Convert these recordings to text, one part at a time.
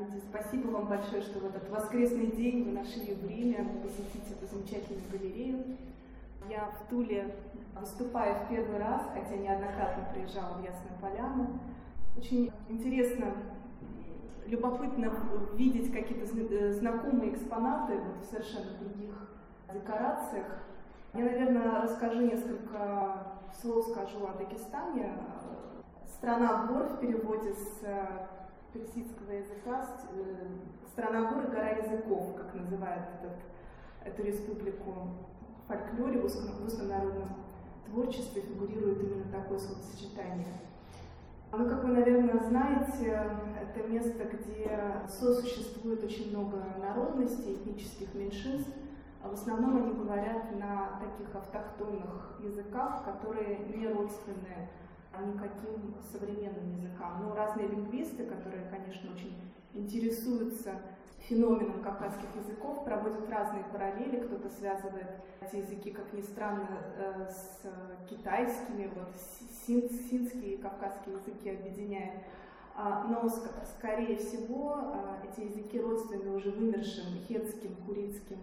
Лидия, спасибо вам большое, что в этот воскресный день вы нашли время посетить эту замечательную галерею. Я в Туле выступаю в первый раз, хотя неоднократно приезжала в Ясную Поляну. Очень интересно, любопытно видеть какие-то э, знакомые экспонаты вот, в совершенно других декорациях. Я, наверное, расскажу несколько слов скажу о Дагестане. Страна гор в переводе с э, персидского языка, э, страна гор и гора языков, как называют этот, эту республику в фольклоре, в устном народном творчестве фигурирует именно такое словосочетание. Ну, как вы, наверное, знаете, это место, где сосуществует очень много народностей, этнических меньшинств. А в основном они говорят на таких автохтонных языках, которые не родственны никаким современным языкам. Но разные лингвисты, которые, конечно, очень интересуются феноменом кавказских языков, проводят разные параллели. Кто-то связывает эти языки, как ни странно, э, с китайскими, вот син, синские и кавказские языки объединяя. А, но, скорее всего, а, эти языки родственны уже вымершим хетским, курицким,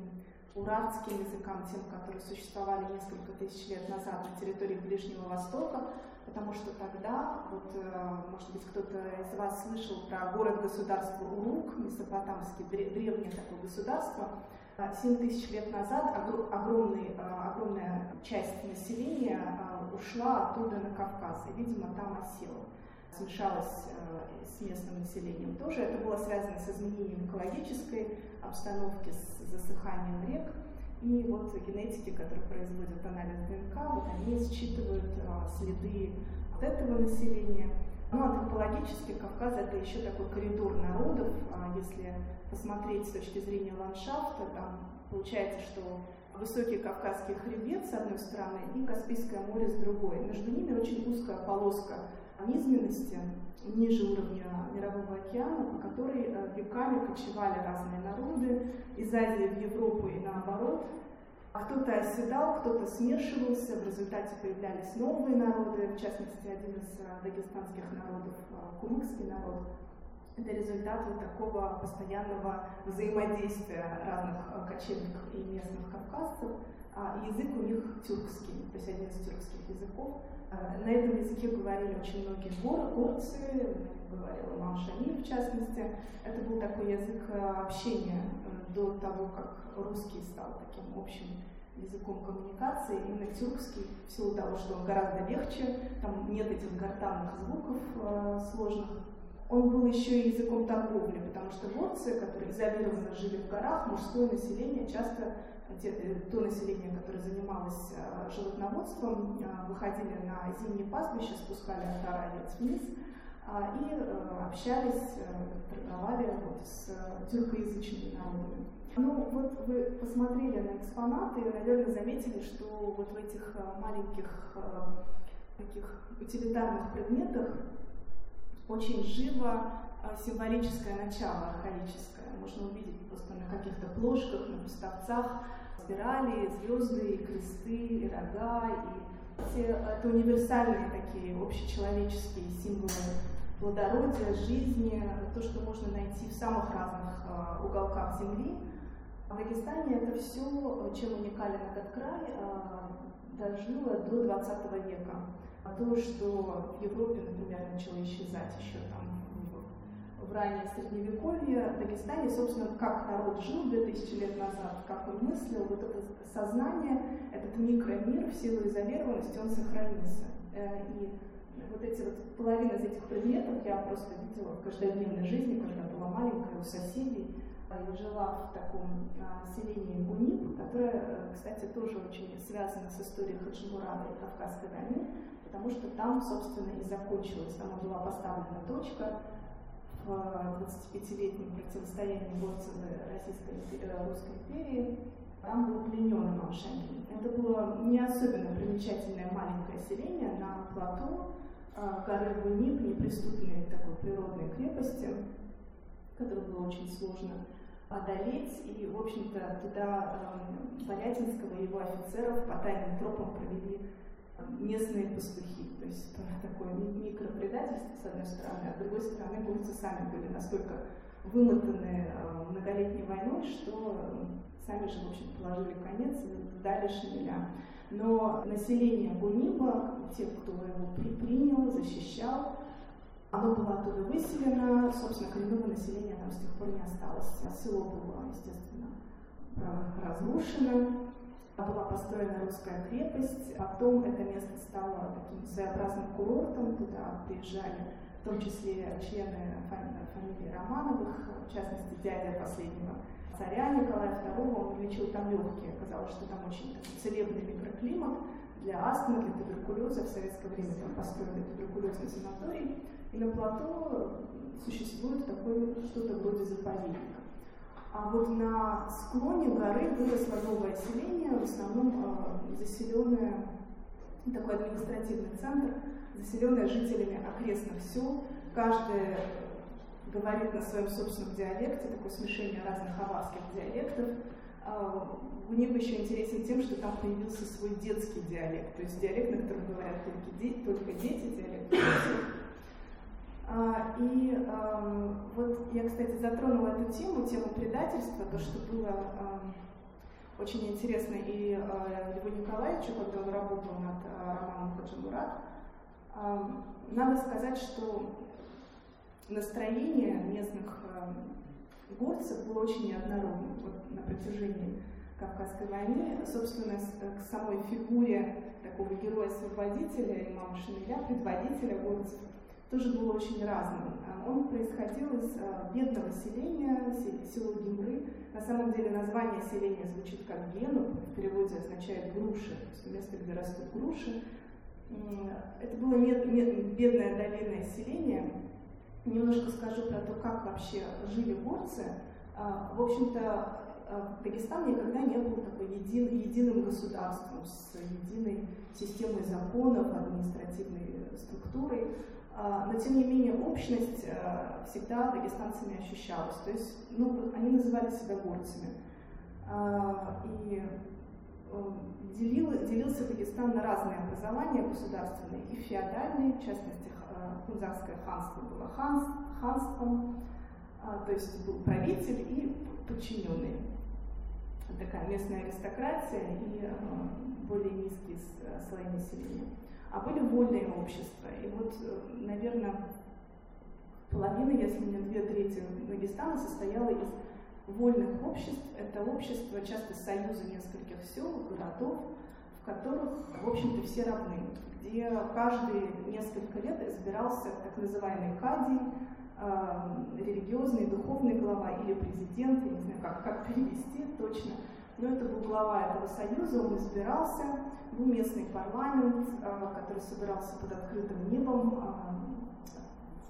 урартским языкам, тем, которые существовали несколько тысяч лет назад на территории Ближнего Востока, потому что тогда, вот, э, может быть, кто-то из вас слышал про город-государство Урук, месопотамский, древнее такое государство, 7 тысяч лет назад огромный, э, огромная часть населения э, ушла оттуда на Кавказ, и, видимо, там осела смешалась с местным населением тоже. Это было связано с изменением экологической обстановки, с засыханием рек. И вот генетики, которые производят анализ ДНК, вот они считывают а, следы от этого населения. Ну, антропологически Кавказ это еще такой коридор народов. А если посмотреть с точки зрения ландшафта, там получается, что высокий Кавказский хребет с одной стороны и Каспийское море с другой. Между ними очень узкая полоска низменности, ниже уровня Мирового океана, по которой э, веками кочевали разные народы из Азии в Европу и наоборот. А кто-то оседал, кто-то смешивался, в результате появлялись новые народы, в частности, один из э, дагестанских народов, э, кумыкский народ. Это результат вот такого постоянного взаимодействия разных кочевников и местных кавказцев. А язык у них тюркский, то есть один из тюркских языков. Э, на этом языке говорили очень многие горы, горцы, говорила Имам Шамиль в частности. Это был такой язык э, общения э, до того, как русский стал таким общим языком коммуникации. Именно тюркский, в силу того, что он гораздо легче, там нет этих гортанных звуков э, сложных. Он был еще и языком торговли, потому что горцы, которые изолированно жили в горах, мужское население часто Э, то население, которое занималось э, животноводством, э, выходили на зимние пастбища, спускали отара овец вниз и общались, торговали вот с тюркоязычными народами. Ну, вот вы посмотрели на экспонаты и, наверное, заметили, что вот в этих маленьких таких утилитарных предметах очень живо символическое начало архаическое. Можно увидеть просто на каких-то плошках, на поставцах спирали, звезды, и кресты, и рога, и все это универсальные такие общечеловеческие символы плодородия, жизни, то, что можно найти в самых разных э, уголках Земли. В Дагестане это все, чем уникален этот край, дожило до 20 века. А то, что в Европе, например, начало исчезать еще там в раннее средневековье в Дагестане, собственно, как народ жил 2000 лет назад, как он мыслил, вот это сознание, этот микромир в силу изолированности, он сохранился. Э, и вот эти вот половина из этих предметов я просто видела в каждодневной жизни, когда была маленькая у соседей. Я жила в таком а, селении Гунип, которое, э, кстати, тоже очень связано с историей Хаджимурада и Кавказской войны, потому что там, собственно, и закончилась, там была поставлена точка в 25-летнем противостоянии горцев Российской э, Русской империи, там был пленен Шамиль. Это было не особенно примечательное маленькое селение на плато э, горы Бунип, неприступной такой природной крепости, которую было очень сложно одолеть. И, в общем-то, туда э, Борятинского и его офицеров по тайным тропам провели местные пастухи. То есть такое микропредательство, с одной стороны, а с другой стороны, горцы сами были настолько вымотанные многолетней войной, что сами же, в общем, положили конец и дали Шамиля. Но население Гуниба, тех, кто его принял, защищал, оно было оттуда выселено, собственно, коренного населения там с тех пор не осталось. Село было, естественно, разрушено, была построена русская крепость, потом это место стало таким своеобразным курортом, туда приезжали в том числе члены фамилии Романовых, в частности, дядя последнего царя Николая II, он лечил там легкие. Оказалось, что там очень целебный микроклимат для астмы, для туберкулеза. В советское время там построили туберкулезный санаторий. И на плато существует такое что-то вроде заповедника. А вот на склоне горы выросло новое селение, в основном э, заселенное, такой административный центр, заселенное жителями окрестных сел. Каждый говорит на своем собственном диалекте, такое смешение разных аварских диалектов. А, у них еще интересен тем, что там появился свой детский диалект, то есть диалект, на котором говорят только, дети, только дети, диалект а, И вот я, кстати, затронула эту тему, тему предательства, то, что было очень интересно и э, Льву Николаевичу, когда он работал над романом Хаджимурат. Надо сказать, что настроение местных э, горцев было очень неоднородным вот, на протяжении Кавказской войны. Собственно, э, к самой фигуре такого героя-освободителя, имама Шамиля, предводителя горцев, тоже было очень разным. А он происходил из э, бедного селения, село Гимры. На самом деле название селения звучит как Гену, в переводе означает груши, то есть место, где растут груши. Это было бедное долинное селение, Немножко скажу про то, как вообще жили горцы. А, в общем-то, а, Дагестан никогда не был такой един, единым государством с единой системой законов, административной структурой. А, но, тем не менее, общность всегда дагестанцами ощущалась. То есть ну, они называли себя горцами. И делил, делился Дагестан на разные образования государственные и феодальные, в частности, Хунзарское ханство было ханс, ханством, а, то есть был правитель и подчиненный. Такая местная аристократия и а, более низкие слои населения. А были вольные общества. И вот, э, наверное, половина, если не две трети Дагестана состояла из вольных обществ. Это общество часто союза нескольких сел, городов, в которых, в общем-то, все равны где каждые несколько лет избирался так называемый кадий, э, религиозный, духовный глава или президент, я не знаю, как, как перевести точно, но это был глава этого союза, он избирался, был местный парламент, э, который собирался под открытым небом, э,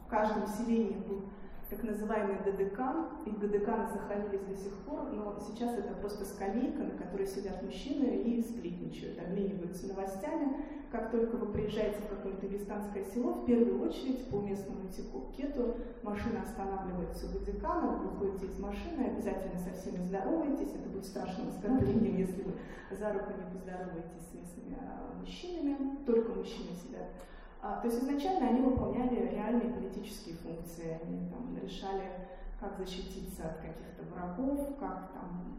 в каждом селении был так называемый ГДК. Их ГДК сохранились до сих пор, но сейчас это просто скамейка, на которой сидят мужчины и сплетничают, обмениваются новостями. Как только вы приезжаете в какое-то дагестанское село, в первую очередь по местному кету машина останавливается у ГДК, вы выходите из машины, обязательно со всеми здороваетесь, это будет страшным оскорблением, если вы за руку не поздороваетесь с местными а, мужчинами, только мужчины сидят а, то есть изначально они выполняли реальные политические функции, они там решали, как защититься от каких-то врагов, как там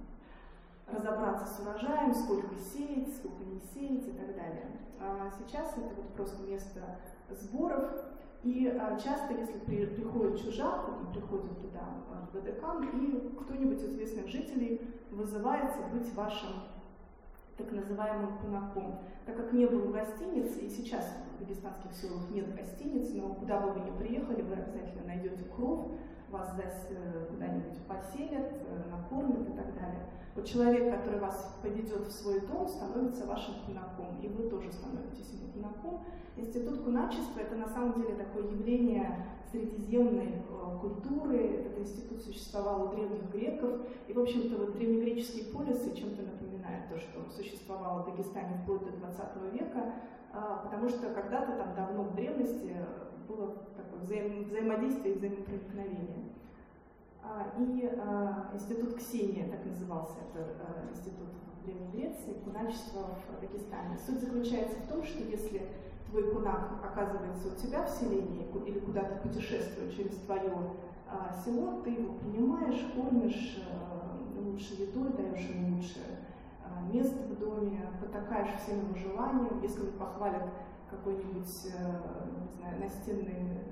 разобраться с урожаем, сколько сеять, сколько не сеять и так далее. А сейчас это вот просто место сборов, и а, часто, если при, приходит чужак, он приходит туда, а, в ВДК, и кто-нибудь из местных жителей вызывается быть вашим так называемым кунаком. Так как не было гостиниц, и сейчас в дагестанских селах нет гостиниц, но куда бы вы ни приехали, вы обязательно найдете кров, вас здесь э, куда-нибудь поселят, э, накормят и так далее. Вот человек, который вас поведет в свой дом, становится вашим кунаком, и вы тоже становитесь ему кунаком. Институт куначества – это на самом деле такое явление средиземной э, культуры. Этот институт существовал у древних греков, и, в общем-то, вот древнегреческие полисы чем-то напоминают то, что существовало в Дагестане вплоть до 20 века, а, потому что когда-то там давно в древности было такое взаим, взаимодействие и взаимопроникновение. А, и а, институт Ксения, так назывался, это институт в Древней Греции, куначество в Дагестане. Суть заключается в том, что если твой кунак оказывается у тебя в селении или куда-то путешествует через твое село, ты его принимаешь, кормишь лучше едой, даешь ему лучше э, место в доме, потакаешь всем его желаниям. Если он похвалит какой-нибудь, э, не знаю, настенный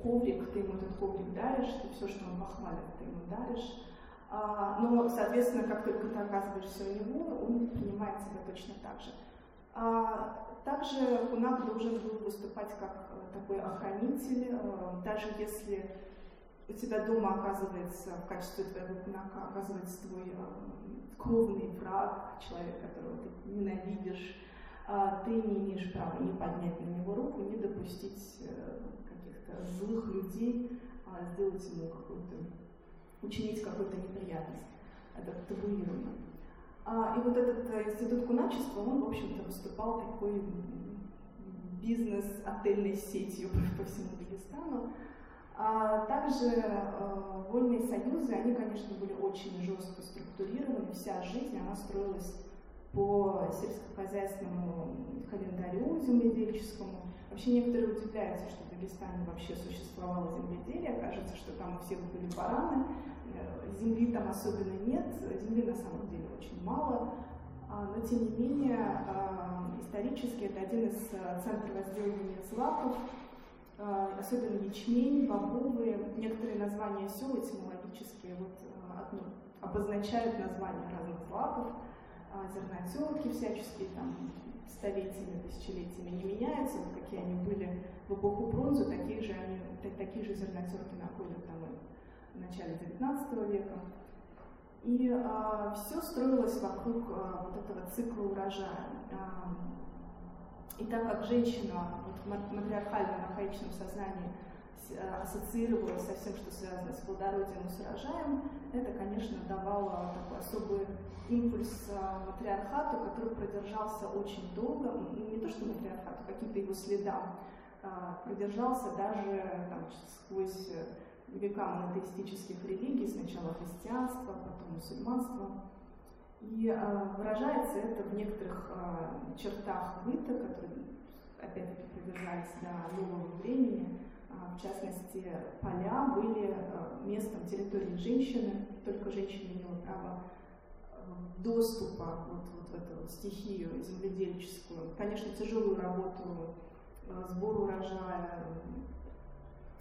коврик, ты ему этот коврик даришь, ты все, что он похвалит, ты ему даришь. А, но, соответственно, как только ты оказываешься у него, он принимает тебя точно так же. А, также кунак должен был выступать как такой охранитель, даже если у тебя дома оказывается в качестве твоего кунака оказывается твой кровный враг, человек, которого ты ненавидишь, а ты не имеешь права ни поднять на него руку, ни допустить э, каких-то злых людей, а сделать ему какую-то, учинить какую-то неприятность. Это табуировано. А, и вот этот э, институт куначества, он, в общем-то, выступал такой бизнес-отельной сетью по всему Дагестану. А также э, вольные союзы, они, конечно, были очень жестко структурированы, вся жизнь, она строилась по сельскохозяйственному календарю земледельческому. Вообще некоторые удивляются, что в Дагестане вообще существовало земледелие. Кажется, что там у всех были бараны. Э, земли там особенно нет. Земли на самом деле очень мало. А, но тем не менее, а, исторически это один из э, центров возделывания злаков, особенно ячмень, бобовые, некоторые названия сел этимологические вот, одно, обозначают названия разных злаков. А, зернотерки всяческие, там, столетиями, тысячелетиями не меняются, вот какие они были в эпоху бронзы, такие же, они, такие же зернотерки находят там и в начале 19 века. И а, все строилось вокруг а, вот этого цикла урожая. А, и так как женщина вот, матриархально на архаичном сознании а, ассоциировалась со всем, что связано с плодородием и с урожаем, это, конечно, давало такой особый импульс а, матриархату, который продержался очень долго, не то что матриархату, каким-то его следам, а, продержался даже там, сквозь века монотеистических религий, сначала христианство, потом мусульманство. И э, выражается это в некоторых э, чертах быта, которые, опять-таки, продержались до нового времени. Э, в частности, поля были э, местом территории женщины, только женщина имела право доступа вот, вот в эту стихию земледельческую. Конечно, тяжелую работу, э, сбор урожая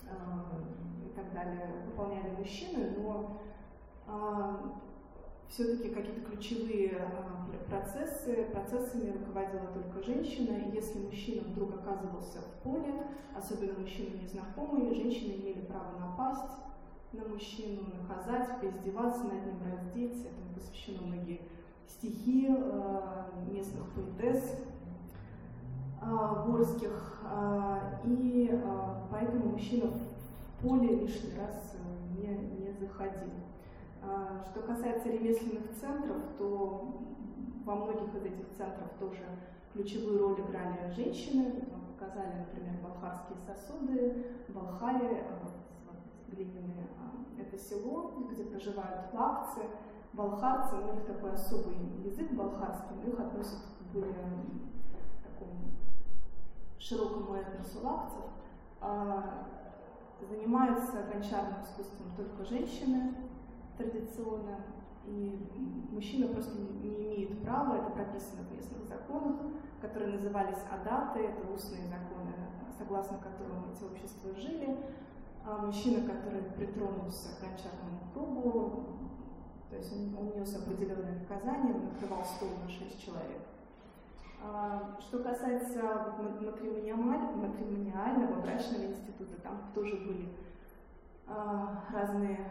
э, и так далее выполняли мужчины, но э, все-таки какие-то ключевые процессы, процессами руководила только женщина, и если мужчина вдруг оказывался в поле, особенно мужчины незнакомые, женщины имели право напасть на мужчину, наказать, поиздеваться над ним, раздеть. Этому посвящены многие стихи э, местных поэтесс э, горских. Э, и поэтому мужчина в поле лишний раз не, не заходил. Что касается ремесленных центров, то во многих из этих центров тоже ключевую роль играли женщины. Показали, например, балхарские сосуды, Балхаре, глиняные это село, где проживают лакцы, балхарцы, у них такой особый язык балхарский, но их относят к более такому широкому этносу лакцев. А, занимаются гончарным искусством только женщины традиционно, и мужчина просто не имеет права, это прописано в местных законах, которые назывались адаты, это устные законы, согласно которым эти общества жили а мужчина, который притронулся к гончарному кругу, то есть он, он нес определенное наказание, он накрывал стол на шесть человек. А, что касается матримониального брачного института, там тоже были а, разные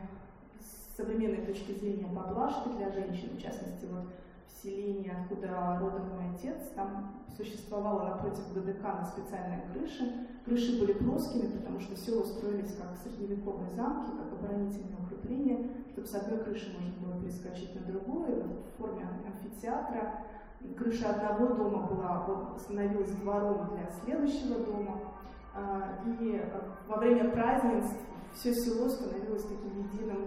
современные точки зрения поблажки для женщин, в частности, вот в селении, откуда родом мой отец, там существовала напротив ГДК специальная крыша. Крыши были плоскими, потому что села строились как средневековые замки, как оборонительные укрепления, чтобы с одной крыши можно было перескочить на другую, в форме амфитеатра. Крыша одного дома была, становилась двором для следующего дома. А, и во время празднеств все село становилось таким единым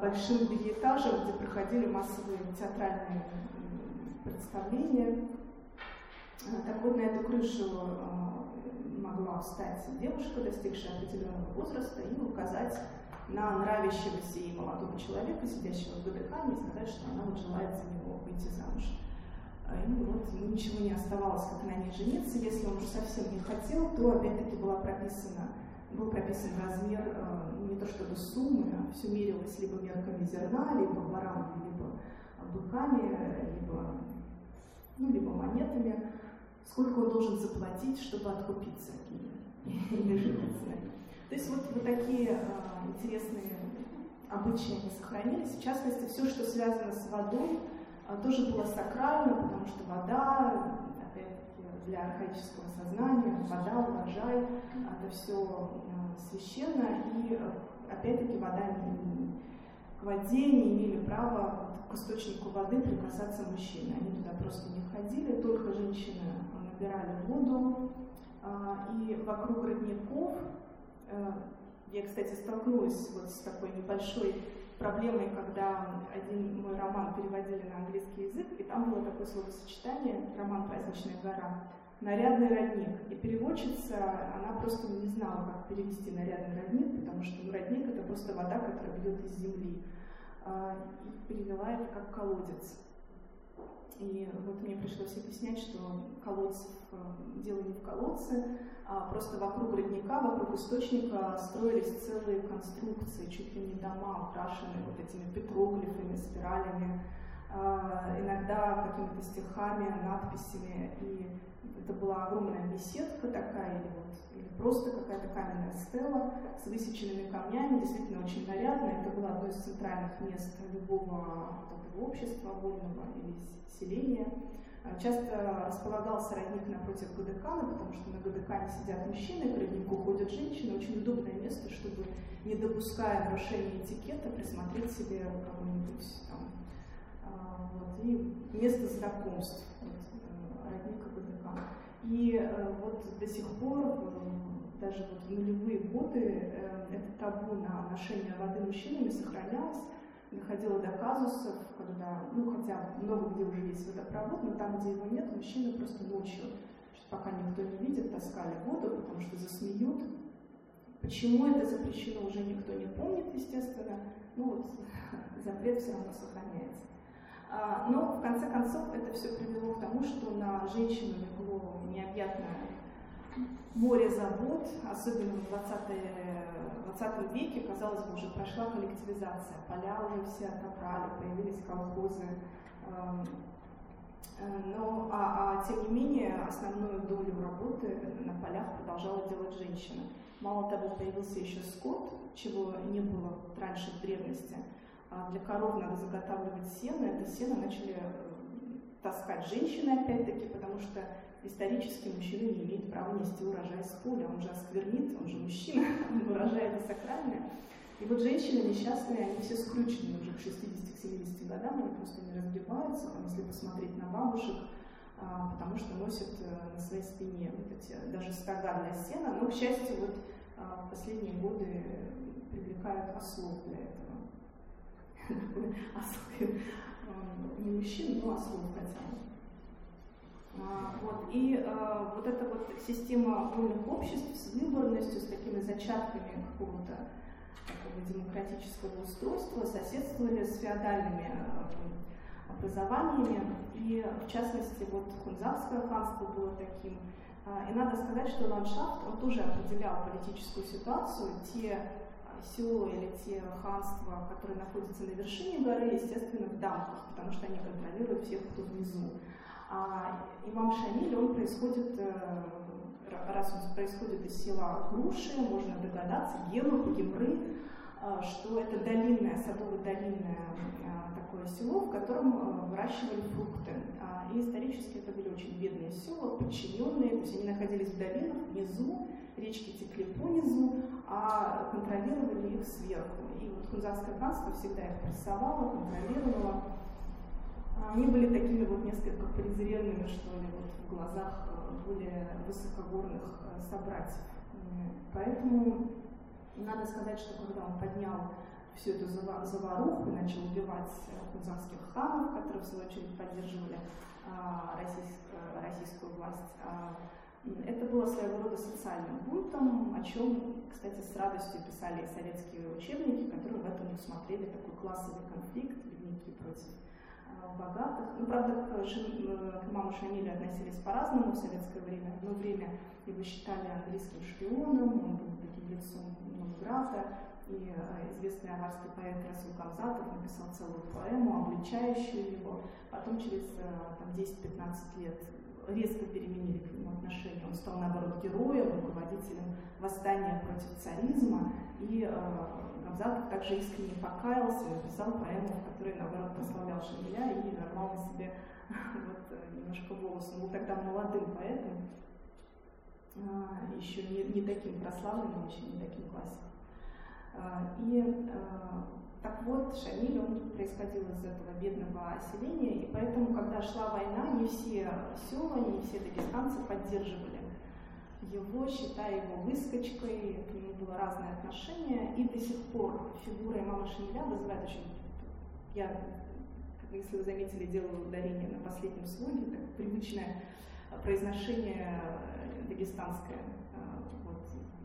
большим бельетажем, где проходили массовые театральные представления. А, так вот, на эту крышу а, могла встать девушка, достигшая определенного возраста, и указать на нравящегося ей молодого человека, сидящего в ГДК, и сказать, что она вот желает за него выйти замуж. И вот ему ничего не оставалось, как на ней жениться. Если он уже совсем не хотел, то опять-таки была прописана, был прописан размер э, не то чтобы суммы, а все мерилось либо мерками зерна, либо баранами, либо быками, либо, ну, либо монетами, сколько он должен заплатить, чтобы откупиться или жениться. То есть вот, вот такие э, интересные обычаи они сохранились. В частности, все, что связано с водой, э, тоже было сакрально, потому что вода, для архаического сознания, вода, урожай, это все э, священно, и опять-таки вода не, к воде не имели права к источнику воды прикасаться мужчины. Они туда просто не входили, только женщины набирали воду, и вокруг родников Э, я, кстати, столкнулась вот с такой небольшой проблемой, когда один мой роман переводили на английский язык, и там было такое словосочетание, роман «Праздничная гора», «нарядный родник». И переводчица, она просто не знала, как перевести «нарядный родник», потому что ну, родник — это просто вода, которая бьет из земли. А, и перевела это как «колодец». И вот мне пришлось объяснять, что колодцев э, дело не в колодце, а просто вокруг родника, вокруг источника строились целые конструкции, чуть ли не дома, украшенные вот этими петроглифами, спиралями, а, иногда какими-то стихами, надписями. И это была огромная беседка такая, или, вот, или просто какая-то каменная стела с высеченными камнями, действительно очень нарядная. Это было одно из центральных мест любого общества вольного или селения. А, часто располагался родник напротив ГДК, потому что на ГДК сидят мужчины, к роднику ходят женщины. Очень удобное место, чтобы, не допуская нарушения этикета, присмотреть себе кого-нибудь там. А, вот. И место знакомств вот, э, родника ГДК. И э, вот до сих пор, даже вот в нулевые годы, э, это табу на ношение воды мужчинами сохранялось доходило до казусов, когда, ну хотя много где уже есть водопровод, но там, где его нет, мужчины просто ночью, пока никто не видит, таскали воду, потому что засмеют. Почему это запрещено, уже никто не помнит, естественно. Ну вот, запрет все равно сохраняется. А, но в конце концов это все привело к тому, что на женщину легло необъятное море забот, особенно в 20, 20 веке, казалось бы, уже прошла коллективизация, поля уже все отобрали, появились колхозы. Эм, э, но, а, а тем не менее, основную долю работы на полях продолжала делать женщина. Мало того, появился еще скот, чего не было раньше в древности. А для коров надо заготавливать сено, это сено начали э, таскать женщины опять-таки, потому что исторически мужчина не имеет права нести урожай с поля, он же осквернит, он же мужчина, урожай это сакральное. И вот женщины несчастные, они все скручены уже к 60-70 годам, они просто не разбиваются, там, если посмотреть на бабушек, а, потому что носят а, на своей спине вот эти даже стога для сена. Но, к счастью, вот а, последние годы привлекают ослов для этого. Ослы, не мужчин, но ослов хотя бы. А, вот. И э, вот эта вот система вольных обществ с выборностью, с такими зачатками какого-то такого демократического устройства соседствовали с феодальными э, образованиями. И в частности, вот Хунзавское ханство было таким. А, и надо сказать, что ландшафт, он тоже определял политическую ситуацию. Те села или те ханства, которые находятся на вершине горы, естественно, в дамках, потому что они контролируют всех, кто внизу. А имам Шамиль, он происходит, э, раз он происходит из села Груши, можно догадаться, Гемы, Гемры, э, что это долинное, садово-долинное э, такое село, в котором выращивали фрукты. А, и исторически это были очень бедные села, подчиненные, то есть они находились в долинах, внизу, речки текли по низу, а контролировали их сверху. И вот Хунзарское ханство всегда их прессовало, контролировало. А они были такими вот несколько презренными, что ли, вот в глазах э, более высокогорных э, собратьев. Поэтому надо сказать, что когда он поднял всю эту заваруху и начал убивать хунзарских э, ханов, которые в свою очередь поддерживали а, российскую, российскую власть, а, Это было своего рода социальным бунтом, о чем, кстати, с радостью писали советские учебники, которые в этом усмотрели такой классовый конфликт, бедняки против э, богатых. Ну, правда, к, к имаму Шамилю относились по-разному в советское время. Одно время его считали английским шпионом, он был таким лицом Новграда, и э, известный аварский поэт Расул Камзатов написал целую поэму, обличающую его. Потом через э, 10-15 лет резко переменили к нему отношения. Он стал, наоборот, героем, руководителем восстания против царизма. И э, Гамзатов также искренне покаялся и написал поэму, в наоборот, прославлял Шамиля и рвал на себе вот, э, немножко волосы. Он был тогда молодым поэтом, э, еще не, не таким прославленным, еще не таким классиком. Э, и э, так вот, Шамиль, он происходил из этого бедного селения, и поэтому, когда шла война, не все села, не все дагестанцы поддерживали его, считая его выскочкой, к нему было разное отношение, и до сих пор фигура имама Шамиля вызывает очень... Я, если вы заметили, делаю ударение на последнем слоге, так привычное произношение дагестанское. А, вот,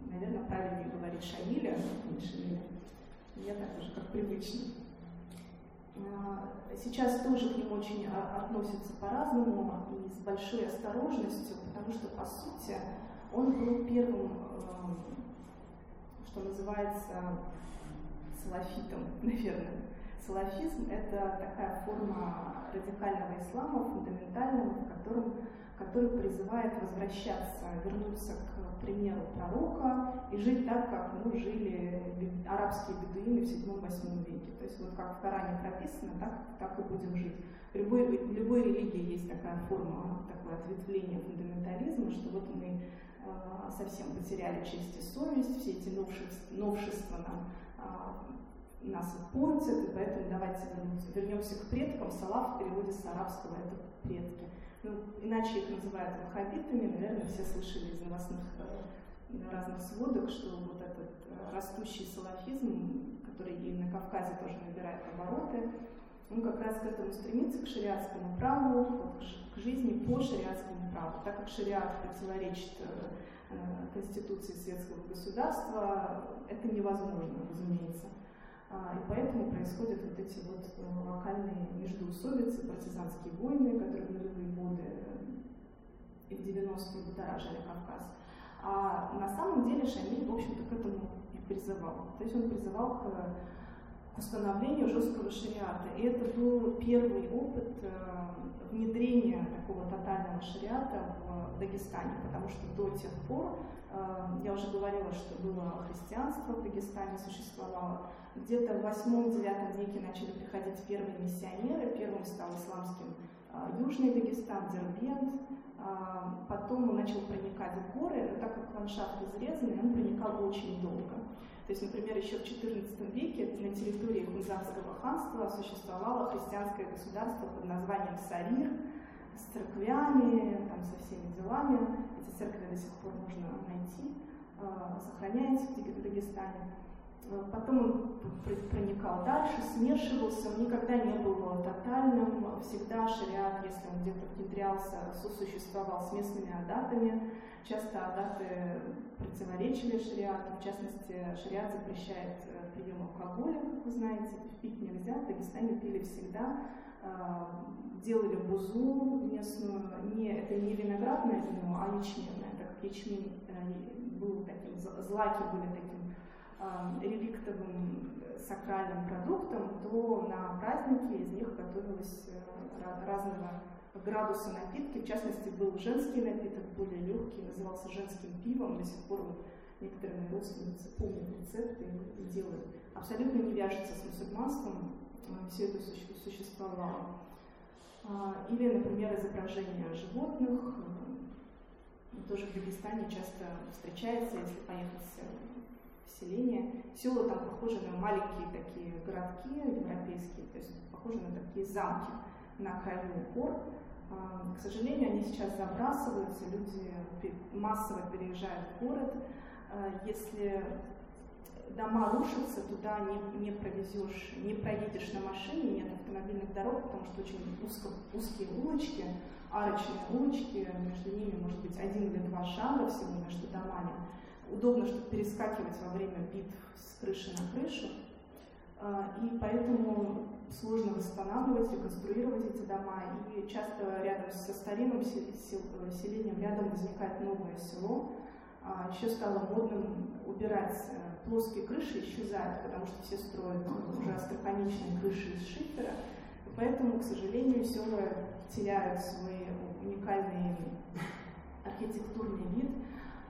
наверное, правильнее говорить Шамиля, а не Шамиля. Я так уже, как привычно. А, сейчас тоже к ним очень относятся по-разному и с большой осторожностью, потому что, по сути, он был первым, эм, что называется, салафитом, наверное. Салафизм – это такая форма радикального ислама, фундаментального, в котором который призывает возвращаться, вернуться к примеру пророка и жить так, как ну, жили арабские бедуины в 7-8 веке. То есть вот как в Коране прописано, так, так и будем жить. В любой, в любой религии есть такая форма, такое ответвление фундаментализма, что вот мы э, совсем потеряли честь и совесть, все эти новшества, новшества нам э, нас портят, и поэтому давайте вернемся, к предкам. Салаф в переводе с арабского это предки ну, иначе их называют ваххабитами, наверное, все слышали из новостных э, разных сводок, что вот этот э, растущий салафизм, который и на Кавказе тоже набирает обороты, он как раз к этому стремится, к шариатскому праву, к жизни по шариатскому праву. Так как шариат противоречит э, Конституции светского государства, это невозможно, разумеется. А, и поэтому происходят вот эти вот э, локальные междуусобицы, партизанские войны, которые в нулевые годы и в 90-е будоражили Кавказ. А на самом деле Шамиль, в общем-то, к этому и призывал. То есть он призывал к установлению жесткого шариата. И это был первый опыт э, внедрения такого тотального шариата в Дагестане, потому что до тех пор, э, я уже говорила, что было христианство в Дагестане, существовало, где-то в 8-9 веке начали приходить первые миссионеры. Первым стал исламским а, Южный Дагестан, Дербент. А, потом он начал проникать в горы, но так как ландшафт изрезанный, он проникал очень долго. То есть, например, еще в XIV веке на территории Хунзарского ханства существовало христианское государство под названием Сарир, с церквями, там, со всеми делами. Эти церкви до сих пор можно найти, а, сохраняются в Дагестане. Потом он проникал дальше, смешивался, он никогда не был тотальным, всегда шариат, если он где-то внедрялся, сосуществовал с местными адатами. Часто адаты противоречили шариату, в частности, шариат запрещает э, прием алкоголя, как вы знаете, пить нельзя, в Дагестане пили всегда, а, делали бузу местную, не, это не виноградное вино, а ячменное, так как ячмень э, был таким, злаки были таким реликтовым э, сакральным продуктом, то на праздники из них готовилось э, разного градуса напитки. В частности, был женский напиток, более легкий, назывался женским пивом. До сих пор вот некоторые мои родственницы помнят рецепты и делают. Абсолютно не вяжется с мусульманством, все это существовало. А, или, например, изображение животных, тоже в Дагестане часто встречается, если поехать селения. Села там похожи на маленькие такие городки европейские, то есть похожи на такие замки на краю гор. К сожалению, они сейчас забрасываются, люди массово переезжают в город. А, если дома рушатся, туда не, не провезешь, не проедешь на машине, нет автомобильных дорог, потому что очень узко, узкие улочки, арочные улочки, между ними может быть один или два шага всего между домами. Удобно, чтобы перескакивать во время битв с крыши на крышу. А, и поэтому сложно восстанавливать, реконструировать эти дома. И часто рядом со старинным селением рядом возникает новое село. А, Еще стало модным убирать э, плоские крыши, исчезают, потому что все строят уже остроконечные крыши из шифера. И поэтому, к сожалению, села теряют свой уникальный архитектурный вид.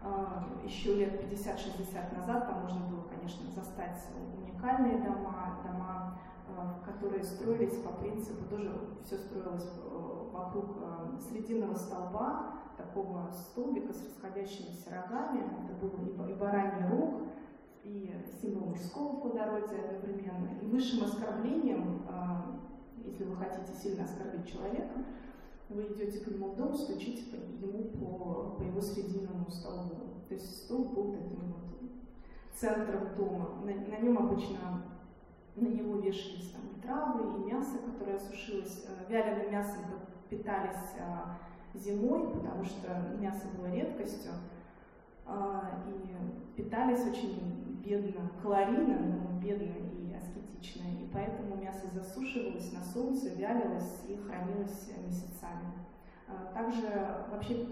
А, Еще лет 50-60 назад там можно было, конечно, застать уникальные дома, дома, а, которые строились по принципу, тоже все строилось э, вокруг э, срединного столба, такого столбика с расходящимися рогами. Это был и бараний рог, и символ мужского плодородия одновременно. И высшим оскорблением, а, если вы хотите сильно оскорбить человека, вы идете к нему в дом, стучите ему по, по его срединному столбу. То есть стол был таким вот центром дома. На, на нем обычно на него вешались там травы, и мясо, которое сушилось. Э, вяленым мясом питались а, зимой, потому что мясо было редкостью, а, и питались очень бедно, калорийно, но бедно и аскетично, и поэтому мясо засушивалось на солнце, вялилось и хранилось месяцами. А, также вообще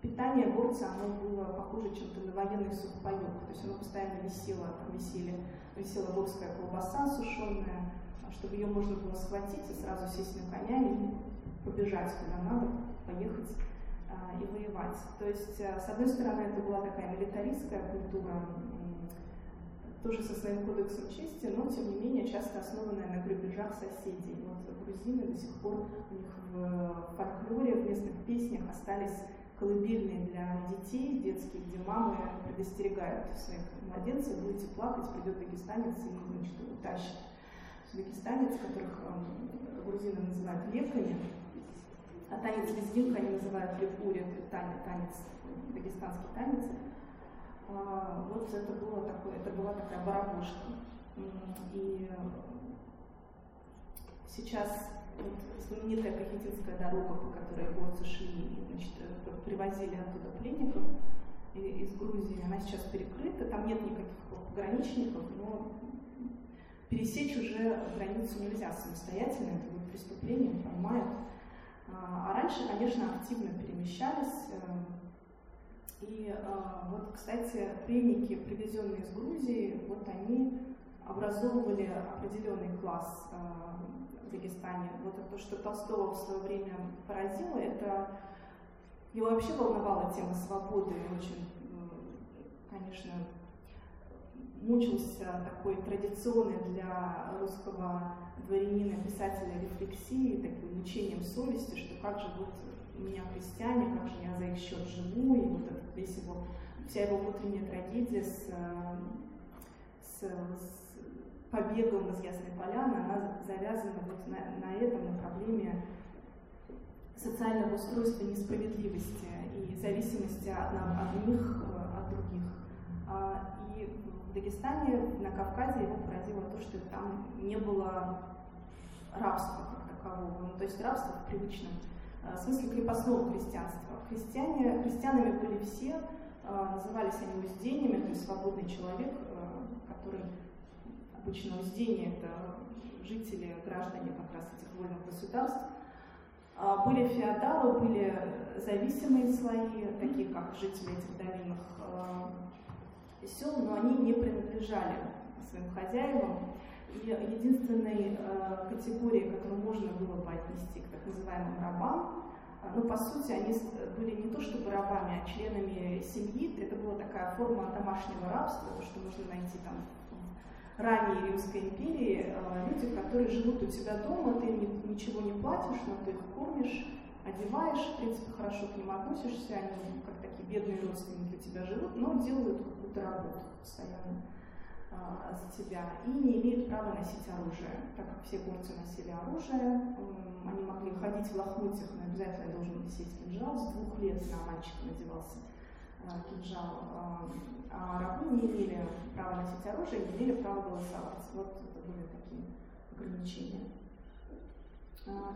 питание горца, оно было похоже чем-то на военный сухпайок, то есть оно постоянно висело, там висели, висела горская колбаса сушеная, чтобы ее можно было схватить и сразу сесть на коня и побежать куда надо, поехать а, и воевать. То есть, а, с одной стороны, это была такая милитаристская культура, тоже со своим кодексом чести, но тем не менее часто основанная на грабежах соседей. Вот грузины до сих пор у них в фольклоре, в местных песнях остались колыбельные для детей, детские, где мамы предостерегают своих младенцев, будете плакать, придет дагестанец и значит, утащит. Дагестанец, которых э, грузины называют леками, а танец лезгинка они называют лепури, танец, танец, дагестанский танец. А, вот это, было такое, это была такая барабушка. И сейчас вот знаменитая Кахетинская дорога, по которой горцы шли, значит, привозили оттуда пленников из Грузии, она сейчас перекрыта, там нет никаких пограничников, но пересечь уже границу нельзя самостоятельно, это будет преступление, поймают. А, а раньше, конечно, активно перемещались. Э, и а, вот, кстати, пленники, привезенные из Грузии, вот они образовывали определенный класс а, в Дагестане. Вот то, что Толстого в свое время поразило, это его вообще волновала тема свободы. И очень, конечно, мучился такой традиционной для русского дворянина, писателя рефлексии, таким мучением совести, что как же вот меня христиане, как же я за их счет живу, и вот этот весь его, вся его внутренняя трагедия с, с, с побегом из Ясной Поляны, она завязана вот на, на этом, на проблеме социального устройства несправедливости и зависимости от одних э, от других. А, и в Дагестане, на Кавказе его поразило то, что там не было рабства как такового, ну, то есть рабство в привычном смысле крепостного христианства. Христиане, христианами были все, э, назывались они уздениями, то есть свободный человек, который обычно уздение это жители, граждане как раз этих вольных государств, а, были феодалы, были зависимые слои, такие как жители этих долинных сел, но они не принадлежали своим хозяевам. Единственной а, категорией, которую можно было бы отнести к так называемым рабам, ну, по сути, они были не то чтобы рабами, а членами семьи. Это была такая форма домашнего рабства, то, что можно найти там ранней Римской империи э, люди, которые живут у тебя дома, ты ничего не платишь, но ты их кормишь, одеваешь, в принципе, хорошо к ним относишься, они как такие бедные родственники у тебя живут, но делают какую-то работу постоянно а, за тебя и не имеют права носить оружие, так как все горцы носили оружие, они могли ходить в лохмотьях, но обязательно должен висеть кинжал, с двух лет на мальчика надевался кинжал, а рабы не имели права носить оружие, не имели права голосовать. Вот это были такие ограничения.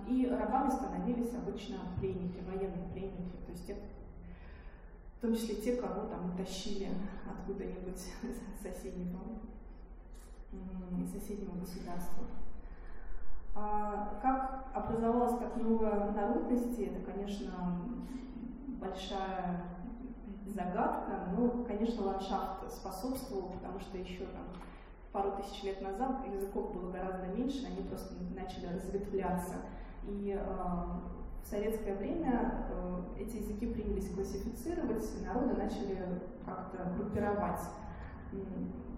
И рабами становились обычно пленники, военные пленники, то есть те, том числе те, кого там утащили откуда-нибудь из соседнего, из соседнего государства. А как образовалась как много народностей, это, конечно, большая загадка, но, конечно, ландшафт способствовал, потому что еще там пару тысяч лет назад языков было гораздо меньше, они просто начали разветвляться. И э, в советское время э, эти языки принялись классифицировать, народы начали как-то группировать.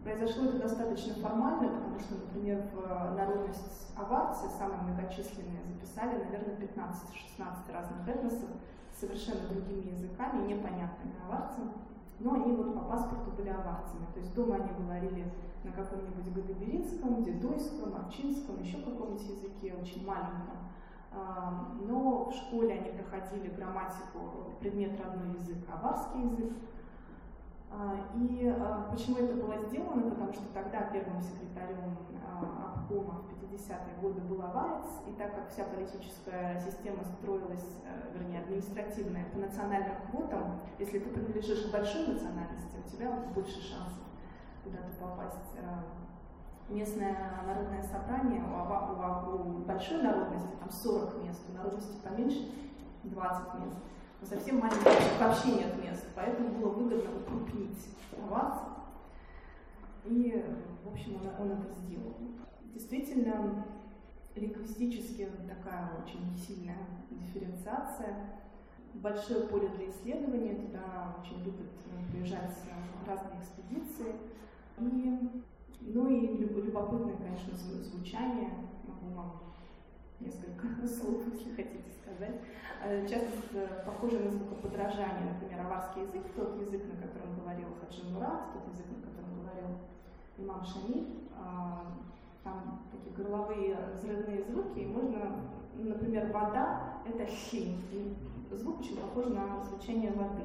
Произошло это достаточно формально, потому что, например, в народность аварцы, самые многочисленные, записали, наверное, 15-16 разных этносов, совершенно другими языками, непонятными аварцам, но они вот по паспорту были аварцами. То есть дома они говорили на каком-нибудь гадаберинском, дедойском, овчинском, еще каком-нибудь языке, очень маленьком. А, но в школе они проходили грамматику, предмет родной язык, аварский язык. А, и а, почему это было сделано? Потому что тогда первым секретарем обкома в 50-е годы был аварец, и так как вся политическая система строилась, вернее, административная, по национальным квотам, если ты принадлежишь к большой национальности, у тебя больше шансов куда-то попасть. Местное народное собрание, у, у, у большой народности там 40 мест, у народности поменьше 20 мест. У совсем маленьких вообще нет мест, поэтому было выгодно укрупнить вас. И, в общем, он, он это сделал. Действительно, лингвистически такая очень сильная дифференциация. Большое поле для исследования, туда очень любят приезжать разные экспедиции. И, ну и любопытное, конечно, звучание. Могу вам несколько слов, если хотите сказать. Э, часто похоже на звукоподражание, например, аварский язык, тот язык, на котором говорил Хаджи Мурат, тот язык, на котором говорил имам Шамиль. А, там такие горловые взрывные звуки, и можно, например, вода — это щи, звук очень похож на звучание воды.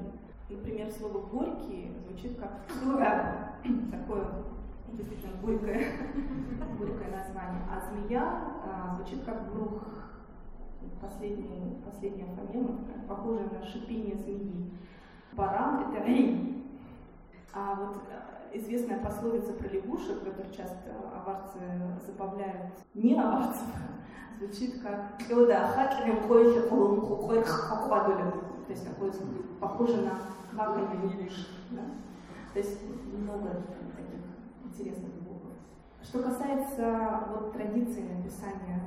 Например, слово «горький» звучит как «сура», такое действительно горькое, горькое название. А «змея» а, звучит как «брух», последний, последняя фонема, похожая на шипение змеи. Баран — это «эй». А вот а, известная пословица про лягушек, которую часто аварцы забавляют не аварцев, звучит как «Эуда то есть такое похоже на кваканье да? То есть много интересных букв. Что касается вот традиции написания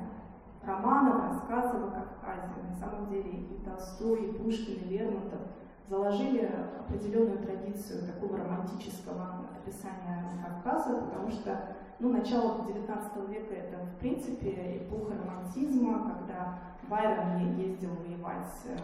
романов, рассказов о Кавказе, на самом деле и Толстой, и Пушкин, и Лермонтов заложили определенную традицию такого романтического описания Кавказа, потому что ну, начало XIX века это в принципе эпоха романтизма, когда Байрон ездил воевать э,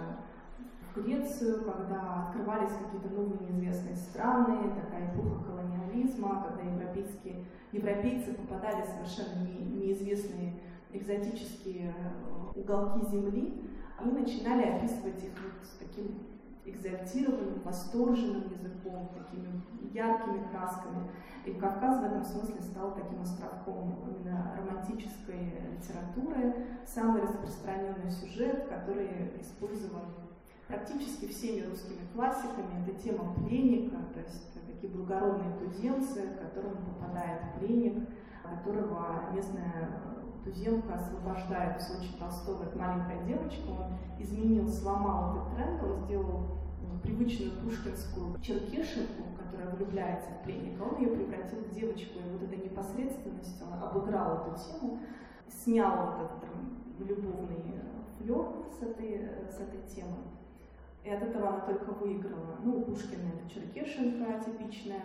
Грецию, когда открывались какие-то новые неизвестные страны, такая эпоха колониализма, когда европейские, европейцы попадали в совершенно не, неизвестные экзотические э, уголки Земли, они начинали описывать их вот таким экзальтированным, восторженным языком, такими яркими красками. И Кавказ в этом смысле стал таким островком именно романтической литературы, самый распространенный сюжет, который использован практически всеми русскими классиками. Это тема пленника, то есть такие благородные туземцы, которым попадает пленник, которого местная туземка освобождает в случае Толстого, это маленькая девочка, он изменил, сломал этот тренд, он сделал привычную пушкинскую черкешенку, которая влюбляется в пленника, он ее превратил в девочку, и вот эта непосредственность, он обыграл эту тему, снял вот этот любовный флер с этой, с этой темы. И от этого она только выиграла. Ну, у Пушкина это Черкешенко типичная.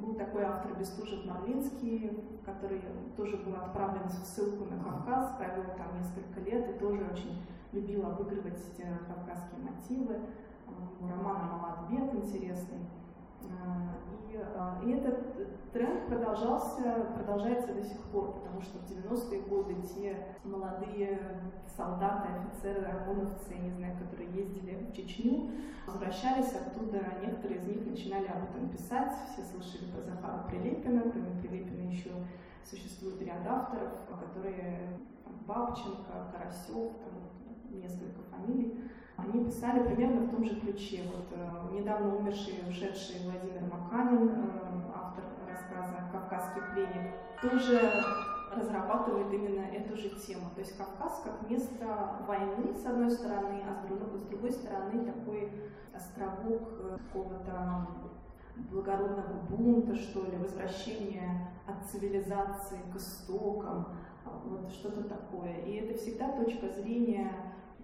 Был такой автор Бестужев Марлинский, который тоже был отправлен в ссылку на Кавказ, провел там несколько лет и тоже очень любил обыгрывать кавказские мотивы. У романа «Маладбек» интересный. И, и этот тренд продолжался, продолжается до сих пор, потому что в 90-е годы те молодые солдаты, офицеры, ОМОНовцы, не знаю, которые ездили в Чечню, возвращались оттуда, некоторые из них начинали об этом писать, все слышали про Захара Прилепина, кроме Прилепина еще существует ряд авторов, которые там, Бабченко, Карасев, там, несколько фамилий, они писали примерно в том же ключе. Вот э, недавно умерший, ушедший Владимир Маканин, э, автор рассказа «Кавказский пленник», тоже разрабатывает именно эту же тему. То есть Кавказ как место войны, с одной стороны, а с другой, с другой стороны такой островок э, какого-то благородного бунта, что ли, возвращения от цивилизации к истокам, вот что-то такое. И это всегда точка зрения,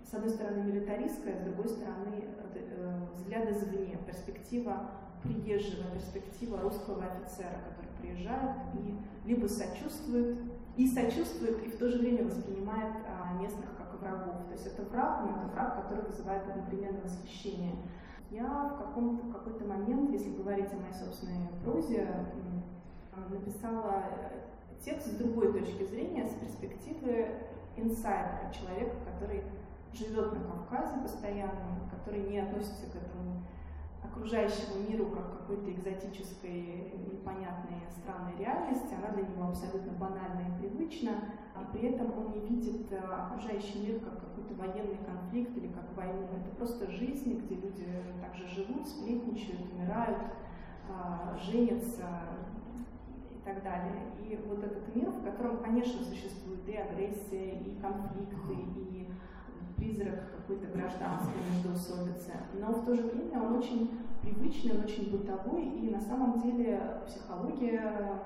с одной стороны, милитаристская, с другой стороны, э, взгляд извне, перспектива приезжего, перспектива русского офицера, который приезжает и либо сочувствует, и сочувствует, и в то же время воспринимает а, местных как врагов. То есть это враг, но это враг, который вызывает одновременно восхищение. Я в, каком-то, какой-то момент, если говорить о моей собственной прозе, написала текст с другой точки зрения, с перспективы инсайдера, человека, который живет на Кавказе постоянно, который не относится к этому окружающему миру как какой-то экзотической, непонятной, странной реальности, она для него абсолютно банальна и привычна, и при этом он не видит э, окружающий мир как какой-то военный конфликт или как войну. Это просто жизнь, где люди также живут, сплетничают, умирают, а, женятся и так далее. И вот этот мир, в котором, конечно, существует и агрессия, и конфликты, и призрак какой-то гражданской междоусобицы, но в то же время он очень привычный, он очень бытовой, и на самом деле психология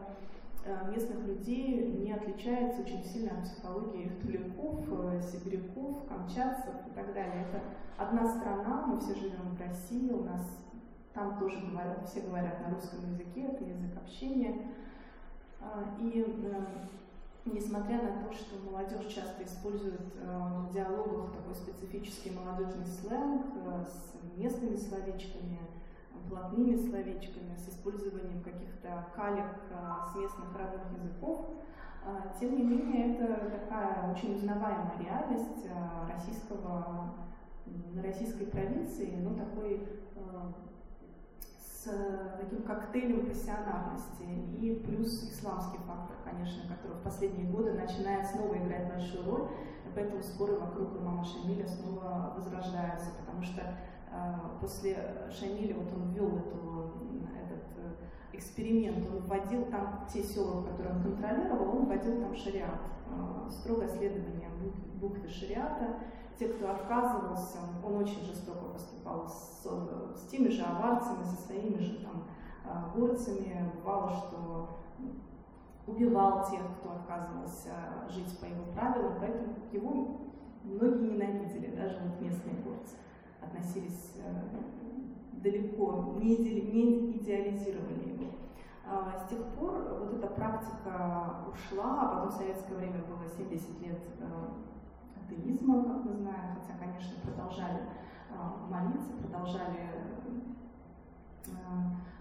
э, местных людей не отличается очень сильно от психологии туликов, э, сибиряков, камчатцев и так далее. Это одна страна, мы все живем в России, у нас там тоже говорят, все говорят на русском языке, это язык общения. А, и э, несмотря на то, что молодежь часто использует в диалогах такой специфический молодежный сленг с местными словечками, блатными словечками, с использованием каких-то калек а, с местных родных языков. Тем не менее, это такая очень узнаваемая реальность российского, российской провинции, ну, такой с таким коктейлем пассионарности и плюс исламский фактор, конечно, который в последние годы начинает снова играть большую роль, поэтому споры вокруг имама Шамиля снова возрождаются, потому что а, после Шамиля, вот он ввел эту, этот э, эксперимент, он вводил там те села, которые он контролировал, он вводил там шариат, строгое следование буквы шариата. Те, кто отказывался, он очень жестоко поступал с, с теми же аварцами, со своими же там а, горцами. Бывало, что убивал тех, кто отказывался жить по его правилам, поэтому его многие ненавидели, даже вот местные горцы относились э, далеко, не, идеализировали его. А, с тех пор вот эта практика ушла, а потом в советское время было 70 лет э, атеизма, как мы знаем, хотя, конечно, продолжали молиться, продолжали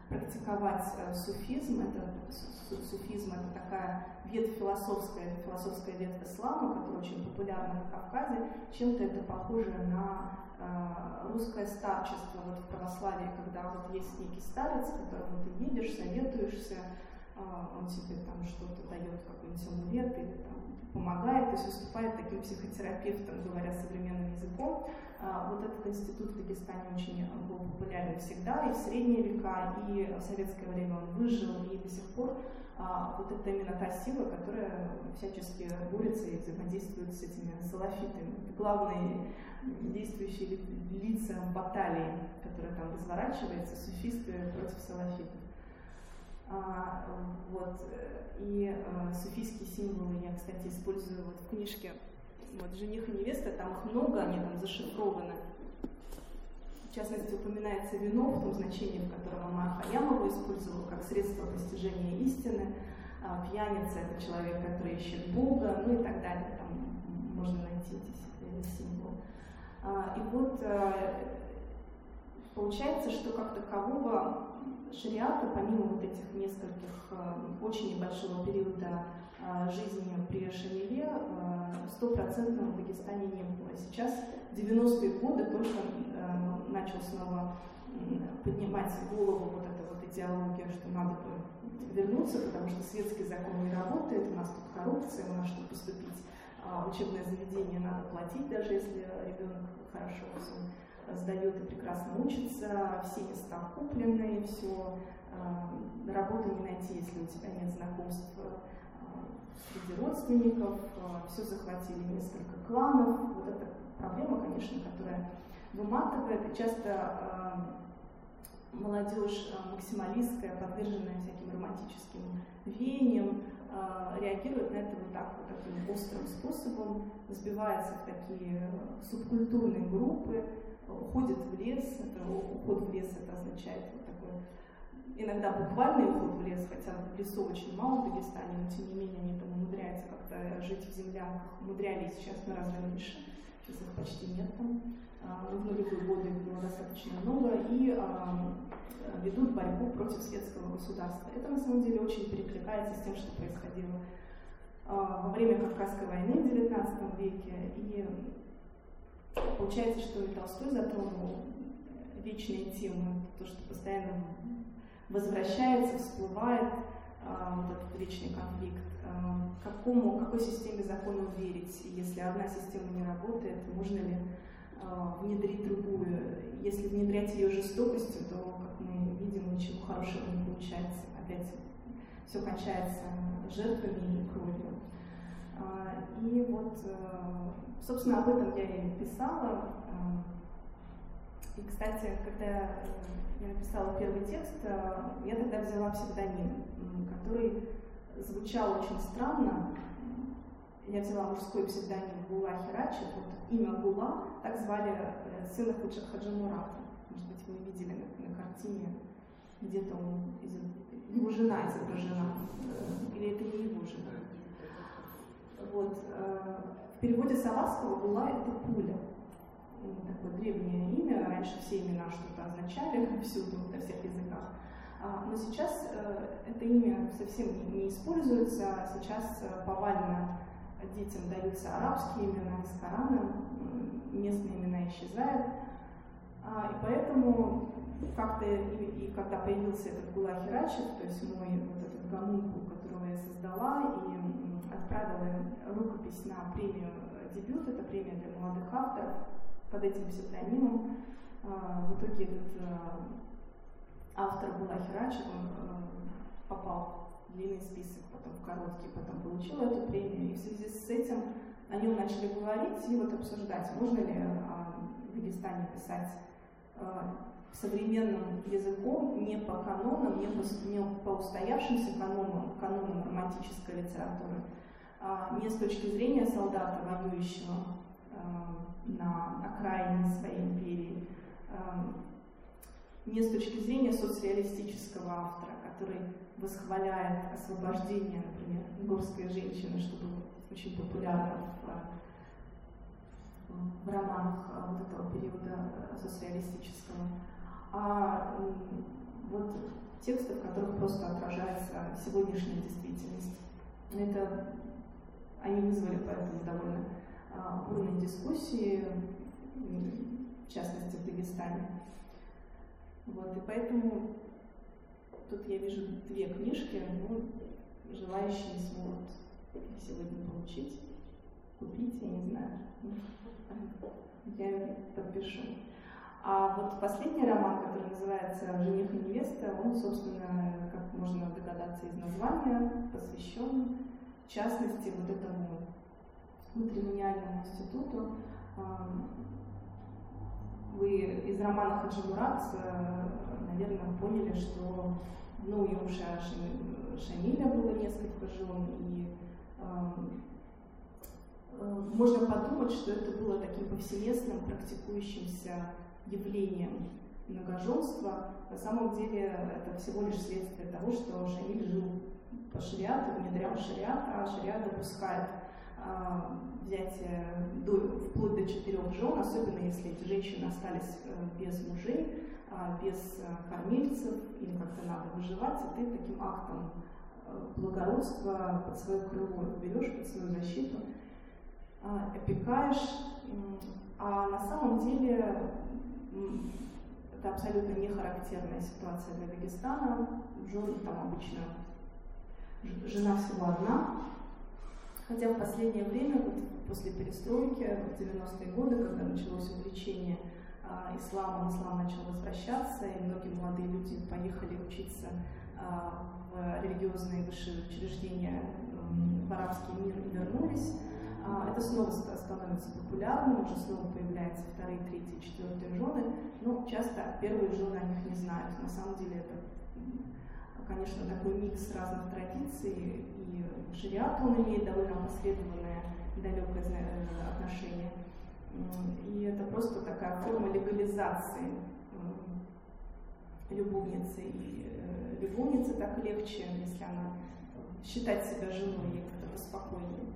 практиковать суфизм. Это, суфизм это такая ветвь философская, философская ветвь ислама, которая очень популярна на Кавказе. Чем-то это похоже на Э, русское старчество вот в православии, когда вот есть некий старец, которому ты едешь, советуешься, э, он тебе там что-то дает, какой-нибудь амулет или там помогает, то есть выступает таким психотерапевтом, говоря современным языком. Э, вот этот институт в Дагестане очень был популярен всегда, и в средние века, и в советское время он выжил, и до сих пор вот это именно та сила, которая всячески борется и взаимодействует с этими салафитами. Главный действующие лица баталии, которая там разворачивается, суфисты против салафитов. А, вот, и а, суфийские символы я, кстати, использую вот в книжке вот, «Жених и невеста», там их много, они там зашифрованы. В частности, упоминается вино в том значении, в котором Амар Хаямова использовал как средство постижения истины. А, пьяница – это человек, который ищет Бога, ну и так далее. Там можно найти эти символы. А, и вот э, получается, что как такового шариата, помимо вот этих нескольких очень небольшого периода жизни при Шамиле, стопроцентного в Дагестане не было. Сейчас 90-е годы только начал снова поднимать голову вот эта вот идеология, что надо бы вернуться, потому что светский закон не работает, у нас тут коррупция, у нас, чтобы поступить в учебное заведение, надо платить, даже если ребенок хорошо все сдает и прекрасно учится, все места куплены, все, работу не найти, если у тебя нет знакомств среди родственников, все захватили несколько кланов. Вот эта проблема, конечно, которая выматывает, и часто молодежь э, максималистская, подверженная всяким романтическим веяниям, реагирует на это вот так вот таким острым способом, сбивается в такие субкультурные группы, уходит в лес, это, уход в лес это означает иногда буквальный уход в лес, хотя в лесу очень мало в Дагестане, но тем не менее они там умудряются как-то жить в землянках, умудрялись сейчас гораздо меньше, сейчас их почти нет там. А, в нулевые годы их было достаточно много, и ведут борьбу против светского государства. Это на самом деле очень перекликается с тем, что происходило а, во время Кавказской войны в XIX веке. И получается, что и Толстой затронул вечные темы, то, что постоянно возвращается, всплывает, вот этот вечный конфликт, какому, какой системе закона верить, если одна система не работает, можно ли а, внедрить другую. Если внедрять ее жестокостью, то, как мы видим, ничего хорошего не получается. Опять все кончается жертвами и кровью. А, и вот, собственно, об этом я и писала. А, и, кстати, когда я написала первый текст, я тогда взяла псевдоним, который звучал очень странно. Я взяла мужской псевдоним Гула Хирачи. Вот имя Гула, так звали э, сына Хаджи Мурата. Может быть, вы видели на, на картине, где-то он, его жена изображена, э, или это не его жена. Вот. Э, в переводе Саватского Гула — это пуля. Такое древнее имя, раньше все имена что-то означали всюду, на всех языках. А, но сейчас это имя совсем не используется, сейчас повально детям даются арабские имена из Корана, местные имена исчезают. А, и поэтому как-то, и, и когда появился этот Гула Хирачев, то есть мой вот этот гомункул, которого я создала, и отправила рукопись на премию «Дебют», это премия для молодых авторов, под этим псевдонимом. А, в итоге этот а, автор Гула Хирачев, он попал в длинный список потом в короткий, потом получил эту премию. И в связи с этим о нем начали говорить и вот обсуждать, можно ли а, в Дагестане писать современным языком, не по канонам, не по, не по устоявшимся канонам, канонам романтической литературы, не с точки зрения солдата, воюющего на окраине своей империи, не с точки зрения соцреалистического автора, который восхваляет освобождение, например, горской женщины, что было очень популярно в, в романах вот этого периода социалистического. А вот тексты, в которых просто отражается сегодняшняя действительность. Это они вызвали поэтому довольно бурные дискуссии, в частности в Дагестане. Вот, и поэтому Тут я вижу две книжки, ну, желающие смогут сегодня получить, купить, я не знаю. Я подпишу. А вот последний роман, который называется «Жених и невеста», он, собственно, как можно догадаться из названия, посвящен, в частности, вот этому матримониальному институту. Вы из романа Хаджимурат наверное, поняли, что ну, у Юмша Шамиля было несколько жен, и э, можно подумать, что это было таким повсеместным практикующимся явлением многоженства. На самом деле это всего лишь следствие того, что Шамиль жил по шариату, внедрял шариат, а шариат допускает э, взятие до, вплоть до четырех жен, особенно если эти женщины остались э, без мужей, а, без кормильцев, им как-то надо выживать, и ты таким актом благородства под свое крыло берешь, под свою защиту, опекаешь, а на самом деле это абсолютно не характерная ситуация для Дагестана. Жены там обычно жена всего одна. Хотя в последнее время, вот после перестройки, в 90-е годы, когда началось увлечение а, исламом, ислам начал возвращаться, и многие молодые люди поехали учиться а, в религиозные высшие учреждения в арабский мир и вернулись, а, это снова становится популярным, уже снова появляются вторые, третьи, четвертые жены, но часто первые жены о них не знают. На самом деле это, конечно, такой микс разных традиций, и шариат он имеет довольно последованное далекое э, отношение. И это просто такая форма легализации любовницы. И э, любовнице так легче, если она считать себя женой, ей как-то поспокойнее.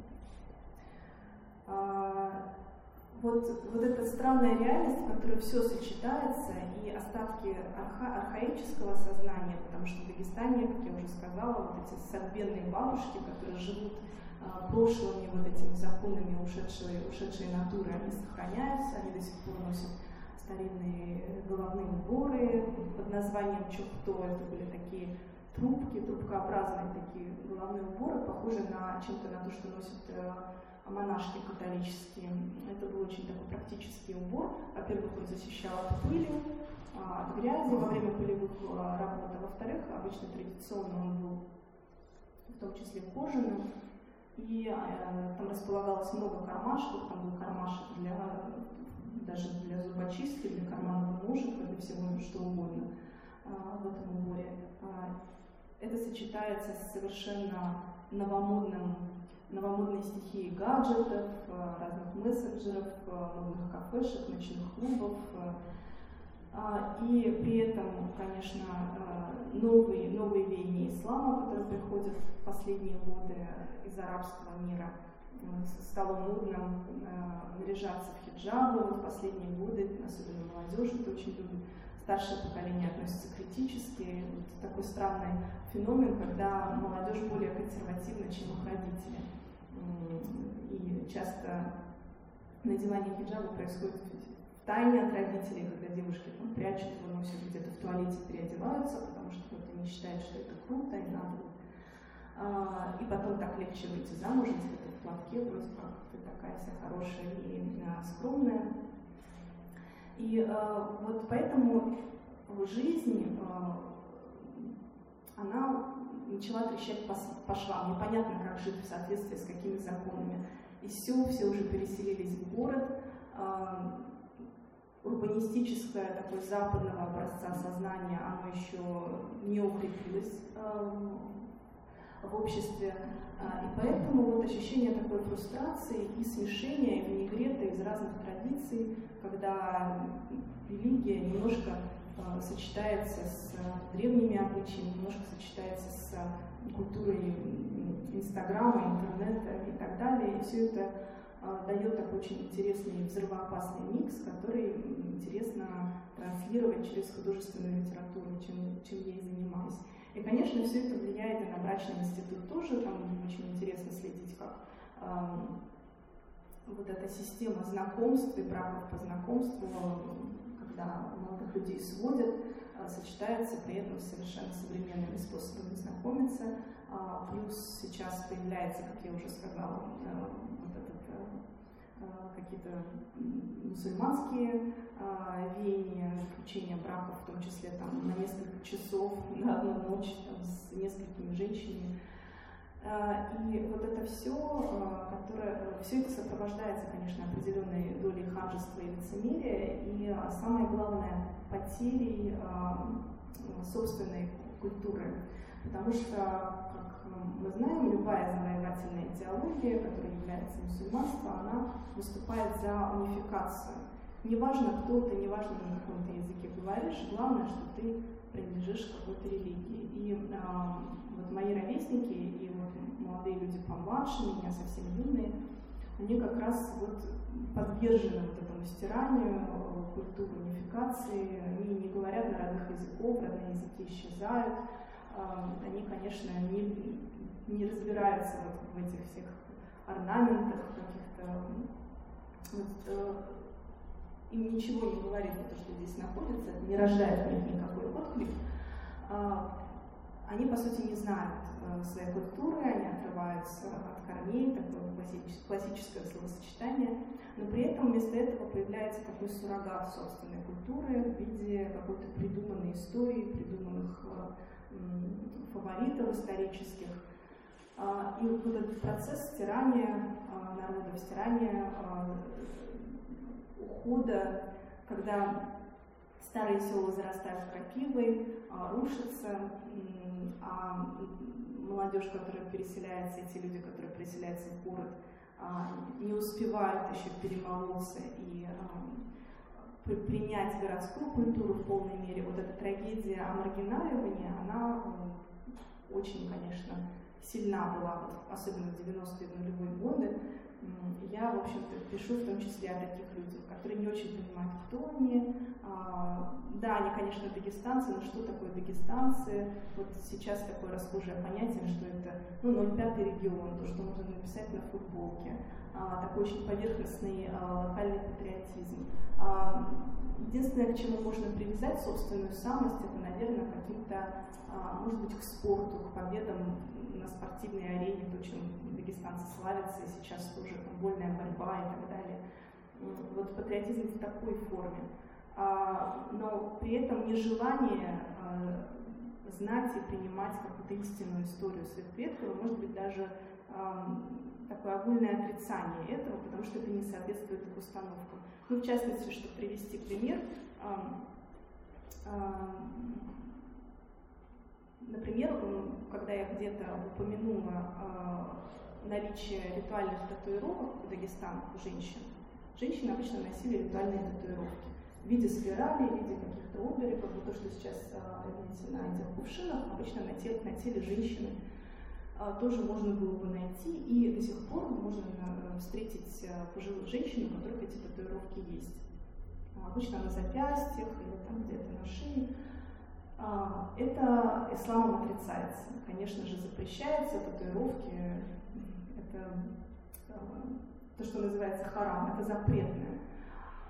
Вот, вот эта странная реальность, в которой все сочетается, и остатки арха, архаического сознания, потому что в Дагестане, как я уже сказала, вот эти сорбенные бабушки, которые живут а, прошлыми вот этими законами ушедшей, ушедшей натуры, они сохраняются, они до сих пор носят старинные головные уборы под названием чухто, это были такие трубки, трубкообразные такие головные уборы, похожие на чем-то на то, что носят э, монашки католические. Это был очень такой практический убор. Во-первых, он защищал от пыли, а, от грязи во время полевых а, работ. А во-вторых, обычно традиционно он был в том числе кожаным. И э, там располагалось много кармашков, там был кармашек для, даже для зубочистки, для карманного ножика, для всего что угодно в этом уборе. Это сочетается с совершенно новомодным новомодные стихии гаджетов, э, разных мессенджеров, э, модных кафешек, ночных клубов. Э, а, и при этом, конечно, новые, новые веяния ислама, которые приходят в последние годы из арабского мира, стало модным наряжаться в хиджабы. Вот в последние годы, особенно молодежь это очень любит, старшее поколение относится критически. Вот такой странный феномен, когда молодежь более консервативна, чем их родители и часто надевание хиджаба происходит в тайне от родителей, когда девушки там, прячут его, носят где-то в туалете, переодеваются, потому что кто-то не считает, что это круто и надо. А, и потом так легче выйти замуж, если ты в платке, вроде как ты такая вся хорошая и а, скромная. И а, вот поэтому жизнь, а, она начала трещать по, по швам. Непонятно, как жить в соответствии с какими законами. И все, все уже переселились в город. Э, урбанистическое такое западного образца сознания, оно еще не укрепилось э, в обществе. И поэтому вот ощущение такой фрустрации и смешения, и винегрета из разных традиций, когда религия немножко сочетается с э, древними обычаями, немножко сочетается с э, культурой Инстаграма, интернета и так далее. И все это дает такой очень интересный взрывоопасный микс, который интересно транслировать через художественную литературу, чем, чем я и занимаюсь. И, конечно, все это влияет и на брачный институт тоже. Там очень интересно следить, как э, вот эта система знакомств и браков по знакомству когда молодых людей сводят, а, сочетается при этом совершенно современными способами знакомиться. А, плюс сейчас появляется, как я уже сказала, э, вот этот э, э, какие-то мусульманские веяния, заключение браков, в том числе там, на несколько часов, на одну ночь там, с несколькими женщинами. А, и вот это все, а, которое, все это сопровождается, конечно, определенной долей ханжества и лицемерия, и а, самое главное, потерей собственной культуры. Потому что, как мы знаем, любая завоевательная идеология, которая является мусульманством, она выступает за унификацию. Неважно, кто ты, неважно, на каком ты языке говоришь, главное, что ты принадлежишь какой-то религии. И вот мои ровесники и молодые люди помладше меня, совсем юные, они как раз вот подвержены вот этому стиранию, культуры унификации, они не говорят на родных языков, родные языки исчезают, они, конечно, не, не разбираются вот в этих всех орнаментах, каких-то. Вот, э, им ничего не говорит то, что здесь находится, не рождает в них никакой отклик. Они, по сути, не знают э, своей культуры, они отрываются от корней, такое классическое словосочетание, но при этом вместо этого появляется такой суррогат собственной культуры в виде какой-то придуманной истории, придуманных э, фаворитов исторических. А, и вот этот процесс стирания а, народов, стирания а, ухода, когда старые села зарастают крапивой, рушатся, а молодежь, которая переселяется, эти люди, которые переселяются в город, не успевают еще перемолоться и принять городскую культуру в полной мере. Вот эта трагедия о маргиналивании, она очень, конечно, сильна была, особенно в 90-е нулевые годы. Я, в общем-то, пишу в том числе о таких людях, которые не очень понимают, кто они. А, да, они, конечно, дагестанцы, но что такое дагестанцы? Вот сейчас такое расхожее понятие, что это ну, 0,5 регион, то, что можно написать на футболке. А, такой очень поверхностный а, локальный патриотизм. Единственное, к чему можно привязать собственную самость, это, наверное, каким-то, может быть, к спорту, к победам на спортивной арене, то, чем дагестанцы славятся, и сейчас тоже футбольная борьба и так далее. Вот патриотизм в такой форме. А, но при этом нежелание а, знать и принимать какую-то истинную историю своих предков, может быть, даже такое огульное отрицание этого, потому что это не соответствует их установкам. Ну, в частности, чтобы привести пример, Например, когда я где-то упомянула э, наличие ритуальных татуировок в Дагестане у женщин, женщины обычно носили ритуальные татуировки в виде спирали, в виде каких-то оберегов. То, что сейчас э, видите на этих кувшинах, обычно на теле, на теле женщины э, тоже можно было бы найти, и до сих пор можно встретить пожилых женщин, у которых эти татуировки есть. Обычно на запястьях или там где-то на шее. А, это исламом отрицается. Конечно же, запрещается татуировки, это а, то, что называется харам, это запретное.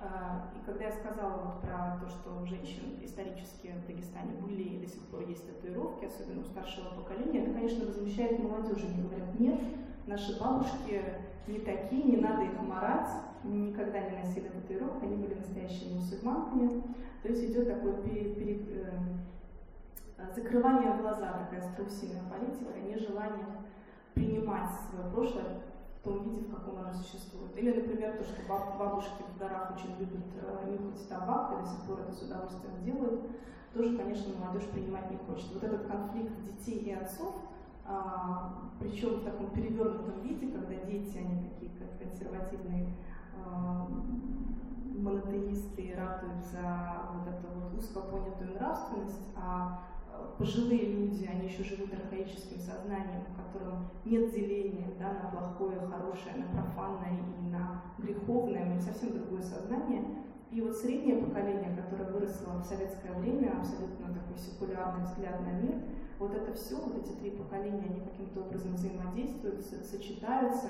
А, и когда я сказала вот про то, что у женщин исторически в Дагестане были и до сих пор есть татуировки, особенно у старшего поколения, это, конечно, возмущает молодежь. Они говорят, нет, наши бабушки не такие, не надо их морать, никогда не носили татуировок, они были настоящими мусульманками. То есть идет такой пере, пере, Э, закрывание глаза, такая страусиная политика, нежелание принимать свое прошлое в том виде, в каком оно существует. Или, например, то, что бабушки в горах очень любят э, нюхать табак, и до сих пор это с удовольствием делают, тоже, конечно, молодежь принимать не хочет. Вот этот конфликт детей и отцов, а, причем в таком перевернутом виде, когда дети, они такие как консервативные а, монотеисты ратуют за вот эту вот узко понятую нравственность, а пожилые люди, они еще живут архаическим сознанием, в котором нет деления да, на плохое, хорошее, на профанное и на греховное, у них совсем другое сознание. И вот среднее поколение, которое выросло в советское время, абсолютно такой секулярный взгляд на мир, вот это все, вот эти три поколения, они каким-то образом взаимодействуют, сочетаются.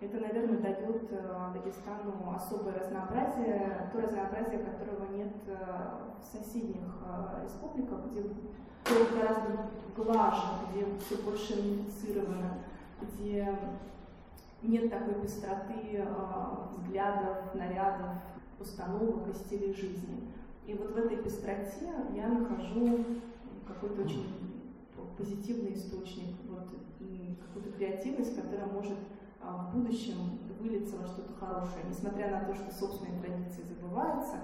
Это, наверное, дает э, Дагестану особое разнообразие, то разнообразие, которого нет э, в соседних э, республиках, где все гораздо глаже, где все больше унифицировано, где нет такой быстроты э, взглядов, нарядов, установок и стилей жизни. И вот в этой пестроте я нахожу какой-то очень позитивный источник, вот, какую-то креативность, которая может а, в будущем вылиться во что-то хорошее, несмотря на то, что собственные традиции забываются,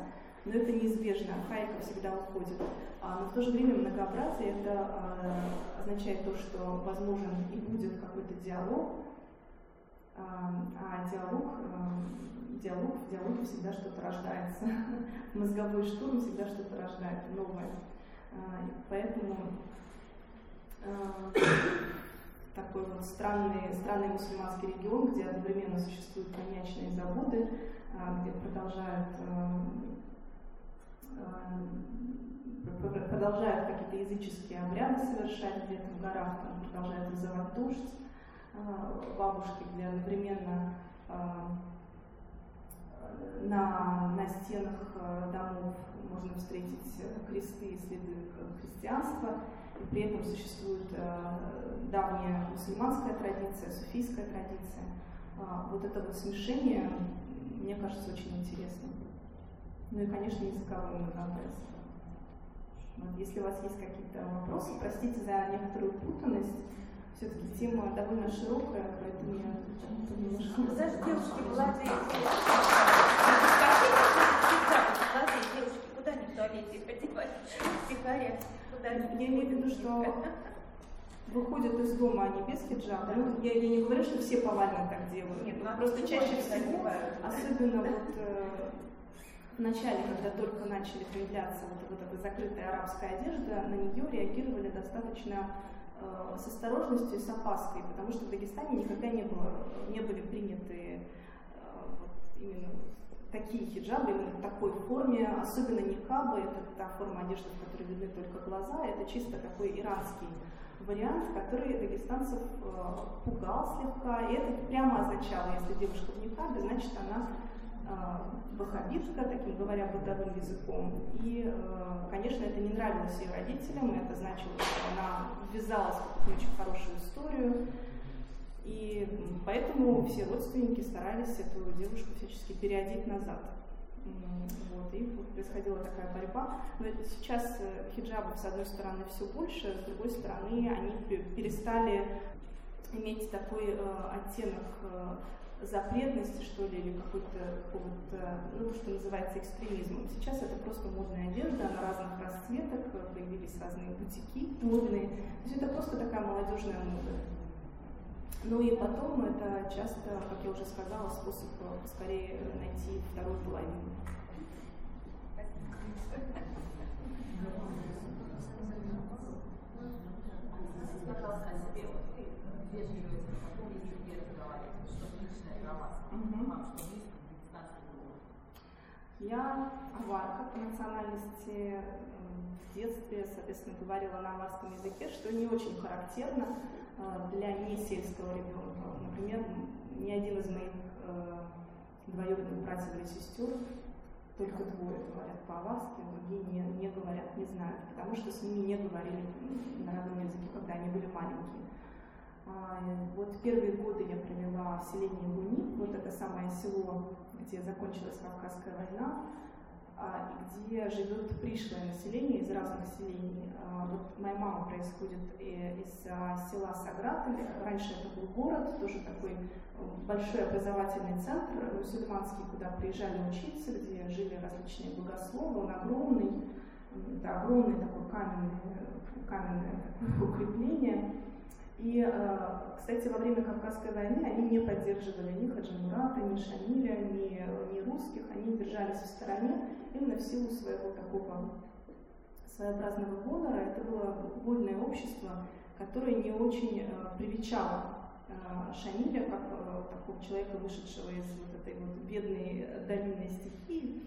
но это неизбежно, архаика всегда уходит. А, но в то же время многообразие это а, означает то, что возможен и будет какой-то диалог, а, а диалог, а, диалог, в всегда что-то рождается. Мозговой штурм всегда что-то рождает новое. А, поэтому а, такой вот странный, странный мусульманский регион, где одновременно существуют коньячные заводы, а, где продолжают, а, продолжают какие-то языческие обряды совершать, где-то в горах там продолжают вызывать дождь, бабушки, где одновременно на, на стенах домов можно встретить кресты и следы христианства, и при этом существует давняя мусульманская традиция, суфийская традиция. А, вот это вот смешение, мне кажется, очень интересным. Ну и, конечно, языковое многообразие. Вот, если у вас есть какие-то вопросы, простите за некоторую путанность. Все-таки тема довольно широкая, поэтому я немножко... Даже девушки молодые. Молодые девушки, куда они в туалете одевать? Сигарет, куда они? Я имею в виду, что выходят из дома они без хиджаба. Ну, я, я не говорю, что все повально так делают. Нет, ну, просто чаще всего, особенно вот э, в начале, когда только начали появляться вот, вот эта закрытая арабская одежда, на нее реагировали достаточно э, с осторожностью и с опаской, потому что в Дагестане никогда не, было, не были приняты э, вот, именно такие хиджабы, именно в такой форме, особенно никабы, это та форма одежды, в которой видны только глаза, это чисто такой иранский вариант, который дагестанцев э, пугал слегка. И это прямо означало, если девушка в никабе, значит она ваххабитка, таким говоря, бытовым языком. И, э, конечно, это не нравилось ее родителям, и это значило, что она ввязалась в очень хорошую историю. И поэтому все родственники старались эту девушку всячески переодеть назад. Вот, и происходила такая борьба. Но сейчас э, хиджабов, с одной стороны, все больше, с другой стороны, они перестали иметь такой э, оттенок э, запретности, что ли, или какой-то, какого-то, ну, то, что называется экстремизмом. Сейчас это просто модная одежда, на разных расцветок, появились разные бутики модные. То есть это просто такая молодежная мода. Ну и потом это часто, как я уже сказала, способ скорее найти вторую половину. Пожалуйста, о себе вежливость, потом если первый говорит, что вам что Я аварка по национальности, в детстве, соответственно, говорила на аварском языке, что не очень характерно а, для несельского ребенка. Например, ни один из моих э, двоюродных братьев или сестер, только двое говорят по-аварски, другие не, не говорят, не знают, потому что с ними не говорили на родном языке, когда они были маленькие. А, вот первые годы я провела в селении Луни, вот это самое село, где закончилась Кавказская война, а, где живет пришлое население из разных селений. А, вот моя мама происходит из села Саград, раньше это был город, тоже такой э, большой образовательный центр мусульманский, куда приезжали учиться, где жили различные богословы, он огромный, это огромное такое каменное, каменное укрепление. И, э, кстати, во время Кавказской войны они не поддерживали ни Хаджимурата, ни Шамиля, ни, ни русских, они держались в стороне именно в силу своего такого своеобразного гонора. Это было вольное общество, которое не очень э, привечало э, Шамиля, как такого человека, вышедшего из вот этой вот бедной долинной стихии.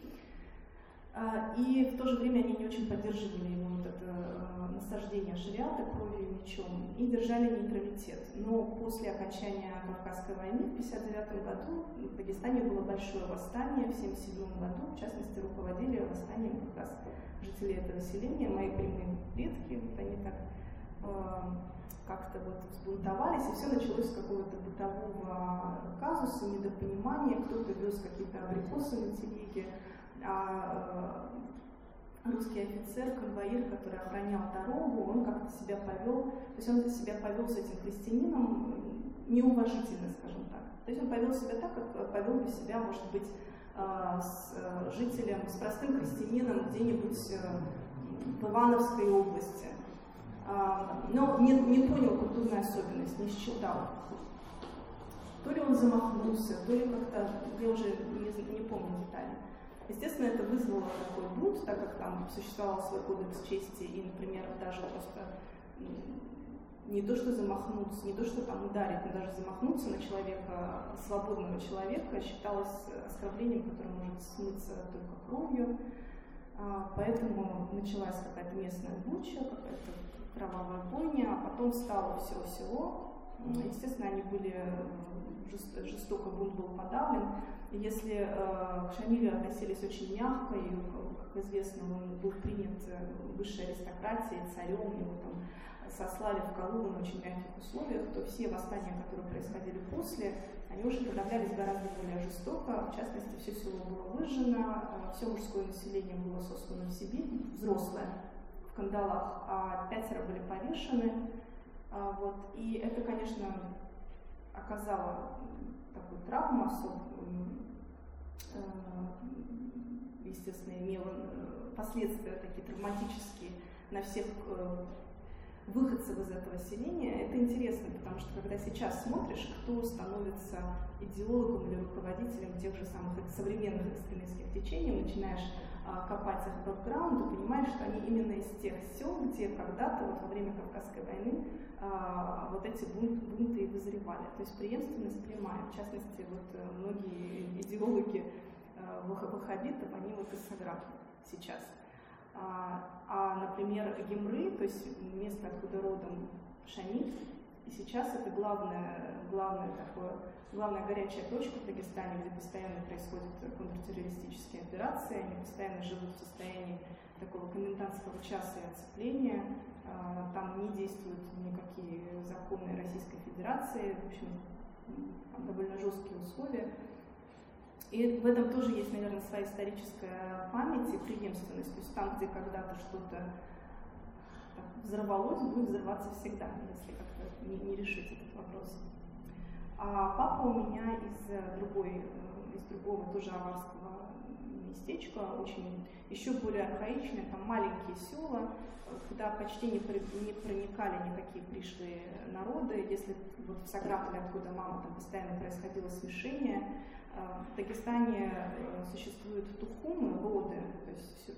А, и в то же время они не очень поддерживали его вот это а, насаждение шариата кровью и мечом и держали нейтралитет. Но после окончания Кавказской войны в 1959 году в Дагестане было большое восстание, в 1977 году, в частности, руководили восстанием как раз жители этого селения, мои прямые предки, вот они так э, как-то вот взбунтовались, и все началось с какого-то бытового казуса, недопонимания, кто-то вез какие-то абрикосы на телеге, а э, русский офицер, конвоир, который охранял дорогу, он как-то себя повел, то есть он себя повел с этим крестьянином неуважительно, скажем так. То есть он повел себя так, как повел бы себя, может быть, э, с э, жителем, с простым крестьянином где-нибудь в Ивановской области. А, но не, не понял культурную особенность, не считал. То ли он замахнулся, то ли как-то, я уже не, не помню детали. Естественно, это вызвало такой бунт, так как там существовал свой кодекс чести, и, например, даже просто не то что замахнуться, не то что там ударить, но даже замахнуться на человека, свободного человека, считалось оскорблением, которое может смыться только кровью. А, поэтому началась какая-то местная буча, какая-то кровавая бойня, а потом стало всего-всего. Естественно, они были жестоко бунт был подавлен. Если э, к Шамилю относились очень мягко, и, как известно, он был принят э, высшей аристократией, царем, его там сослали в Калугу на очень мягких условиях, то все восстания, которые происходили после, они уже подавлялись гораздо более жестоко. В частности, все село было выжжено, э, все мужское население было сослано в Сибирь, взрослое, в кандалах, а пятеро были повешены. А, вот. И это, конечно, оказало такую травму особую, естественно, имело э, последствия такие травматические на всех выходцев из этого селения, это интересно, потому что когда сейчас смотришь, кто становится идеологом или руководителем тех же самых современных экстремистских течений, начинаешь копать их бэкграунд, ты понимаешь, что они именно из тех сел, где когда-то вот во время Кавказской войны а, вот эти бунт, бунты и вызревали. То есть преемственность прямая. В частности, вот э, многие идеологи э, ваххабитов, они вот из сейчас. А, а, например, Гемры, то есть место, откуда родом Шамиль, и сейчас это главное, главное такое, главная горячая точка в Дагестане, где постоянно происходят контртеррористические операции, они постоянно живут в состоянии такого комендантского часа и оцепления, а, там не действуют никакие законы Российской Федерации, в общем, там довольно жесткие условия. И в этом тоже есть, наверное, своя историческая память и преемственность. То есть там, где когда-то что-то взорвалось, будет взрываться всегда, если как-то не, не решить этот вопрос. А папа у меня из другой, э, из другого тоже аварского местечка, очень еще более архаичное, там маленькие села, куда почти не, не проникали никакие пришлые народы. Если вот в Саграполе, откуда мама, там постоянно происходило смешение, а, в Дагестане э, существуют тухумы, роды, то есть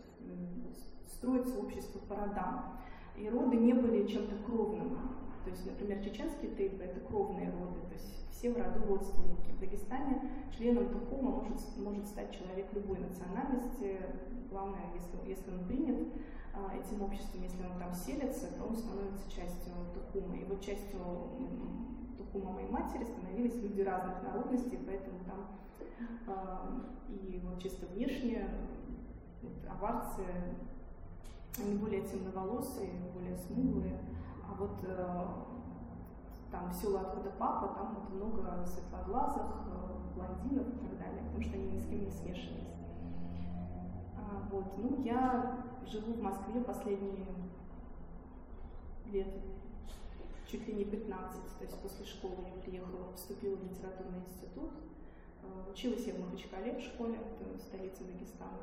строится общество по родам. И роды не были чем-то кровным. То есть, например, чеченские тейпы – это кровные роды, то есть все в роду родственники. В Дагестане членом Тухума может, может стать человек любой национальности. Главное, если, если он принят а, этим обществом, если он там селится, то он становится частью Тухума. И вот частью Тухума моей матери становились люди разных народностей, поэтому там и вот чисто внешне вот, аварцы, они более темноволосые, более смуглые, а вот э, там села, откуда папа, там вот много светлоглазых, э, блондинов и так далее, потому что они ни с кем не смешивались. А, вот, ну, я живу в Москве последние лет чуть ли не 15, то есть после школы я приехала, поступила в литературный институт, Э, училась я в Махачкале в школе, это столица Дагестана.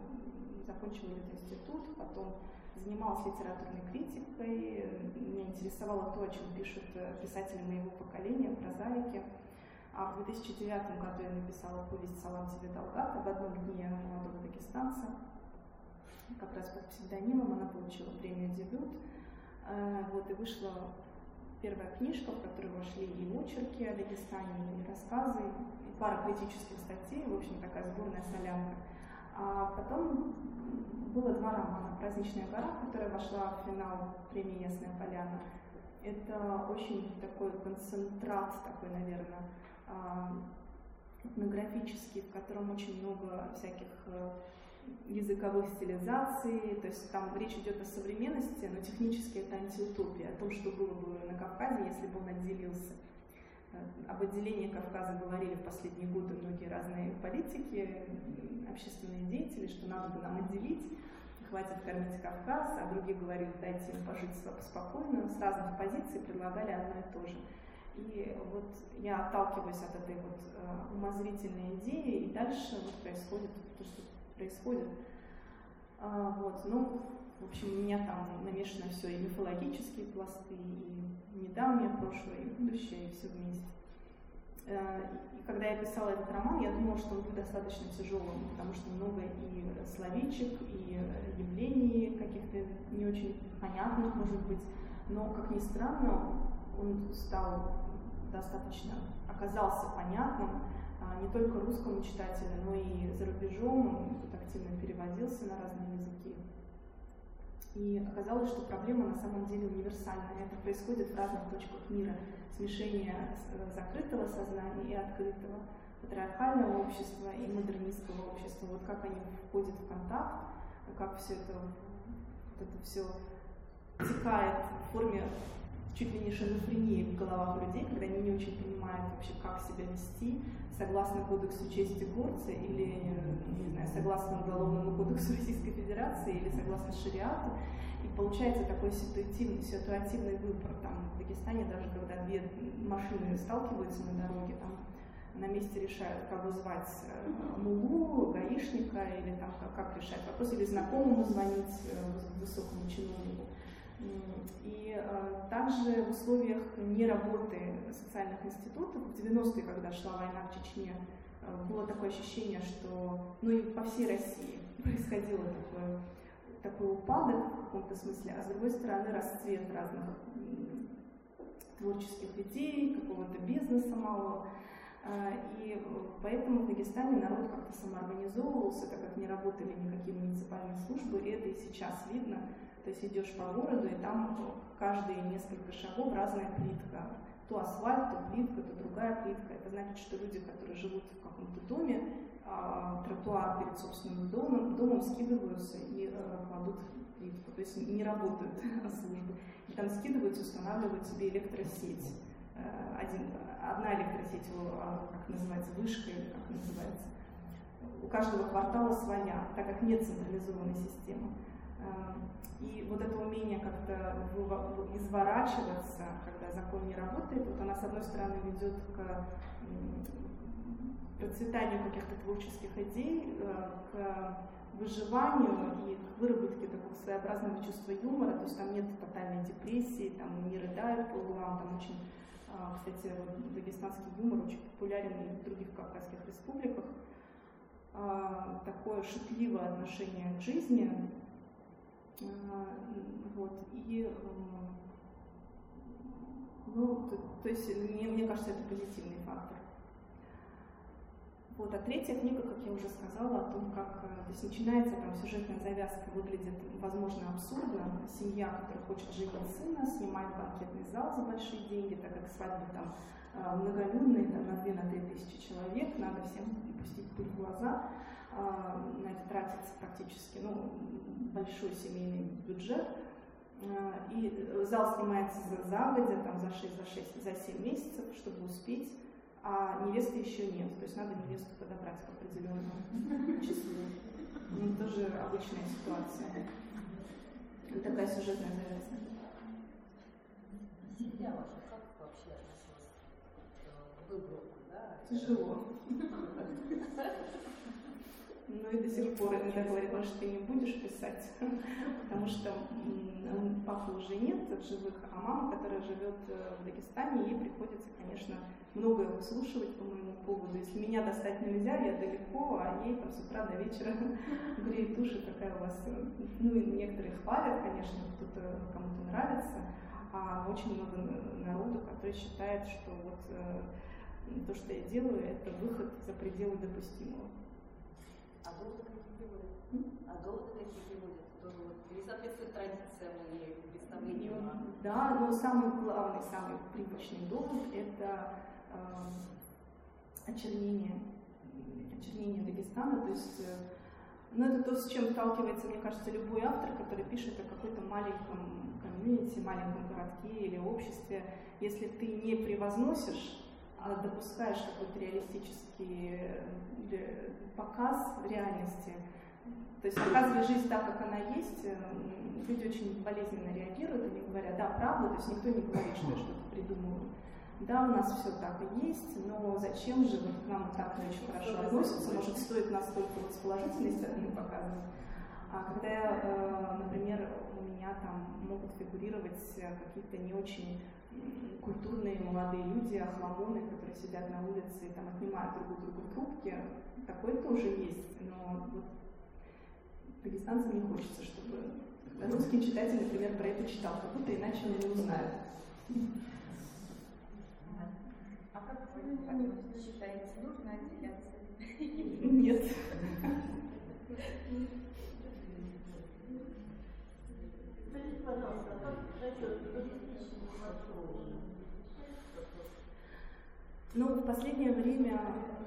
Закончила этот институт, потом занималась литературной критикой. Меня интересовало то, о чем пишут э, писатели моего поколения, прозаики. А в 2009 году я написала повесть «Салам тебе, Долгат» об одном дне молодого дагестанца. Как раз под псевдонимом она получила премию «Дебют». Э, вот, и вышла первая книжка, в которую вошли и очерки о Дагестане, и рассказы, пара критических статей, в общем, такая сборная солянка. А потом было два романа. «Праздничная гора», которая вошла в финал премии «Ясная поляна». Это очень такой концентрат, такой, наверное, а, этнографический, в котором очень много всяких э, языковых стилизаций, то есть там речь идет о современности, но технически это антиутопия, о том, что было бы на Кавказе, если бы он отделился. Об отделении Кавказа говорили в последние годы многие разные политики, общественные деятели, что надо бы нам отделить, хватит кормить Кавказ, а другие говорили, дайте им пожить спокойно, с разных позиций предлагали одно и то же. И вот я отталкиваюсь от этой вот э, умозрительной идеи, и дальше вот происходит то, что происходит. А, вот, ну, в общем, у меня там намешано все и мифологические пласты, и недавнее прошлое, и будущее, и все вместе. Э, и когда я писала этот роман, я думала, что он будет достаточно тяжелым, потому что много и словечек, и явлений каких-то не очень понятных, может быть. Но, как ни странно, он стал достаточно, оказался понятным а, не только русскому читателю, но и за рубежом. Он тут активно переводился на разные языки. И оказалось, что проблема на самом деле универсальная. Это происходит в разных точках мира. Смешение э, закрытого сознания и открытого, патриархального общества и модернистского общества. Вот как они входят в контакт, как все это, вот это все текает в форме чуть ли не шизофрении в головах людей, когда они не очень понимают вообще, как себя вести, согласно Кодексу чести горца или, не знаю, согласно Уголовному кодексу Российской Федерации или согласно шариату. И получается такой ситуативный, ситуативный выбор. Там в Дагестане даже когда две машины сталкиваются на дороге, там на месте решают, кого звать, э, мулу, гаишника, или там как, как решать вопрос, или знакомому звонить э, высокому чиновнику. И э, также в условиях неработы социальных институтов, в 90-е, когда шла война в Чечне, э, было такое ощущение, что, ну и по всей России происходило такое, такой упадок в каком-то смысле, а с другой стороны расцвет разных творческих идей, какого-то бизнеса малого. Э, и поэтому в Дагестане народ как-то самоорганизовывался, так как не работали никакие муниципальные службы, и это и сейчас видно то есть идешь по городу, и там каждые несколько шагов разная плитка. То асфальт, то плитка, то другая плитка. Это значит, что люди, которые живут в каком-то доме, а, тротуар перед собственным домом, домом скидываются и а, кладут плитку. То есть не работают службы. И там скидываются, устанавливают себе электросеть. Э, один, одна электросеть, а, как называется, вышка или как называется. У каждого квартала своя, так как нет централизованной системы. Эм, и вот это умение как-то изворачиваться, когда закон не работает, вот она, с одной стороны, ведет к процветанию каких-то творческих идей, э, к выживанию и к выработке такого своеобразного чувства юмора, то есть там нет тотальной депрессии, там не рыдают по углам, там очень, а, кстати, дагестанский юмор очень популярен и в других кавказских республиках, а, такое шутливое отношение к жизни, вот, и э, ну, то, то есть мне, мне кажется, это позитивный фактор. Вот, а третья книга, как я уже сказала, о том, как э, то есть начинается там сюжетная завязка, выглядит, возможно, абсурдно. Семья, которая хочет женить сына, снимает банкетный зал за большие деньги, так как свадьбы там э, многолюдные, там на 2-3 тысячи человек, надо всем пустить пыль в глаза. А, на это тратится практически ну, большой семейный бюджет. А, и зал снимается за, загодя, там, за 6, за 6, за 7 месяцев, чтобы успеть, а невесты еще нет. То есть надо невесту подобрать к определенному числу. Ну, тоже обычная ситуация. Такая сюжетная завязка. Семья ваша как вообще относилась к выбору? Да? Тяжело. Ну и до сих пор иногда говорит, может, ты не будешь писать, потому что папы уже нет живых, а мама, которая живет э, в Дагестане, ей приходится, конечно, многое выслушивать по моему поводу. Если меня достать нельзя, я далеко, а ей там с утра до вечера греет души, какая у вас... Э, ну и некоторые хвалят, конечно, кто-то кому-то нравится, а очень много народу, который считает, что вот э, то, что я делаю, это выход за пределы допустимого. А долго какие переводят? А долго какие переводят? Тоже вот не соответствует традициям или представлениям? Ну, да, но самый главный, самый привычный довод – это э, очернение, очернение Дагестана, то есть э, ну, это то, с чем сталкивается, мне кажется, любой автор, который пишет о какой-то маленьком комьюнити, маленьком городке или обществе. Если ты не превозносишь допускаешь какой-то реалистический э, показ реальности, то есть показывая жизнь так, как она есть, э, люди очень болезненно реагируют, они говорят, да, правда, то есть никто не говорит, что я что-то придумываю. Да, у нас все так и есть, но зачем же вот к нам так не очень хорошо относятся, может, стоит нас только вот с положительной стороны показывать. А когда, э, например, у меня там могут фигурировать какие-то не очень культурные молодые люди, охламоны, которые сидят на улице и там отнимают друг у друга трубки, такое тоже есть. Но вот дагестанцам не хочется, чтобы русский читатель, например, про это читал, как будто иначе он не узнает. как вы считаете, нужно отделяться? Нет. Скажите, пожалуйста, а как насчет Ну, в последнее время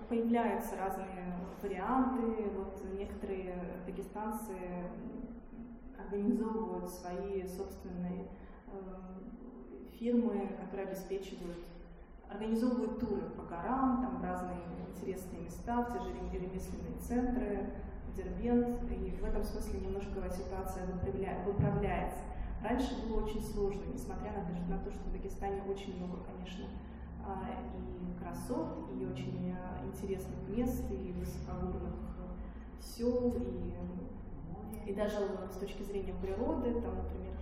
появляются разные варианты. Вот некоторые дагестанцы организовывают свои собственные э, фирмы, которые обеспечивают, организовывают туры по горам, там разные интересные места, в те же ремесленные центры, Дербент, и в этом смысле немножко ситуация выправляется. Раньше было очень сложно, несмотря на, на то, что в Дагестане очень много, конечно, а, и красот, и очень а, интересных мест, и высокогорных сел, и, и даже с точки зрения природы, там, например,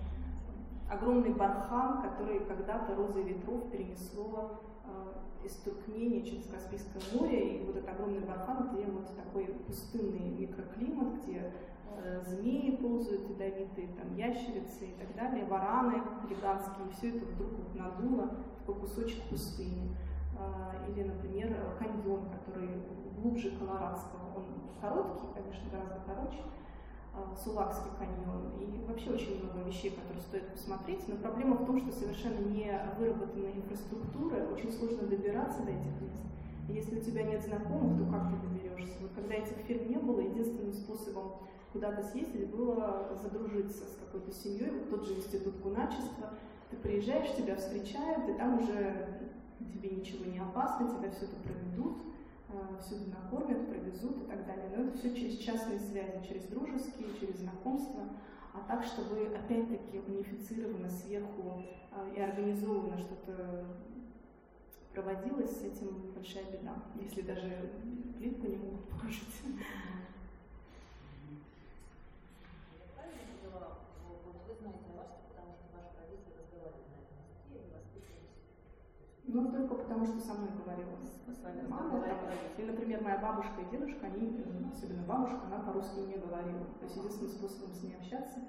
огромный бархан, который когда-то розой ветров перенесло э, из Туркмении через Каспийское море, и вот этот огромный бархан, где вот такой пустынный микроклимат, где э, змеи ползают ядовитые, там ящерицы и так далее, вараны гигантские, и все это вдруг вот надуло такой кусочек пустыни. Э, или, например, каньон, который глубже Колорадского, он короткий, конечно, гораздо короче, Э, Сулакский каньон и вообще очень много вещей, которые стоит посмотреть. Но проблема в том, что совершенно не выработанная инфраструктура, очень сложно добираться до этих мест. Если у тебя нет знакомых, то как ты доберешься? Вот когда этих фирм не было, единственным способом куда-то съездить было задружиться с какой-то семьей, вот тот же институт куначества. Ты приезжаешь, тебя встречают, и там уже тебе ничего не опасно, тебя все это проведут Э, всюду накормят, провезут и так далее. Но это все через частные связи, через дружеские, через знакомства, а так, чтобы опять-таки унифицировано сверху э, и организованно что-то проводилось, с этим большая беда, если даже плитку не могут положить. Ну, только потому, что со мной говорила с вами мама. Или, например, моя бабушка и дедушка, они, особенно бабушка, она по-русски не говорила. То есть единственным способом с ней общаться.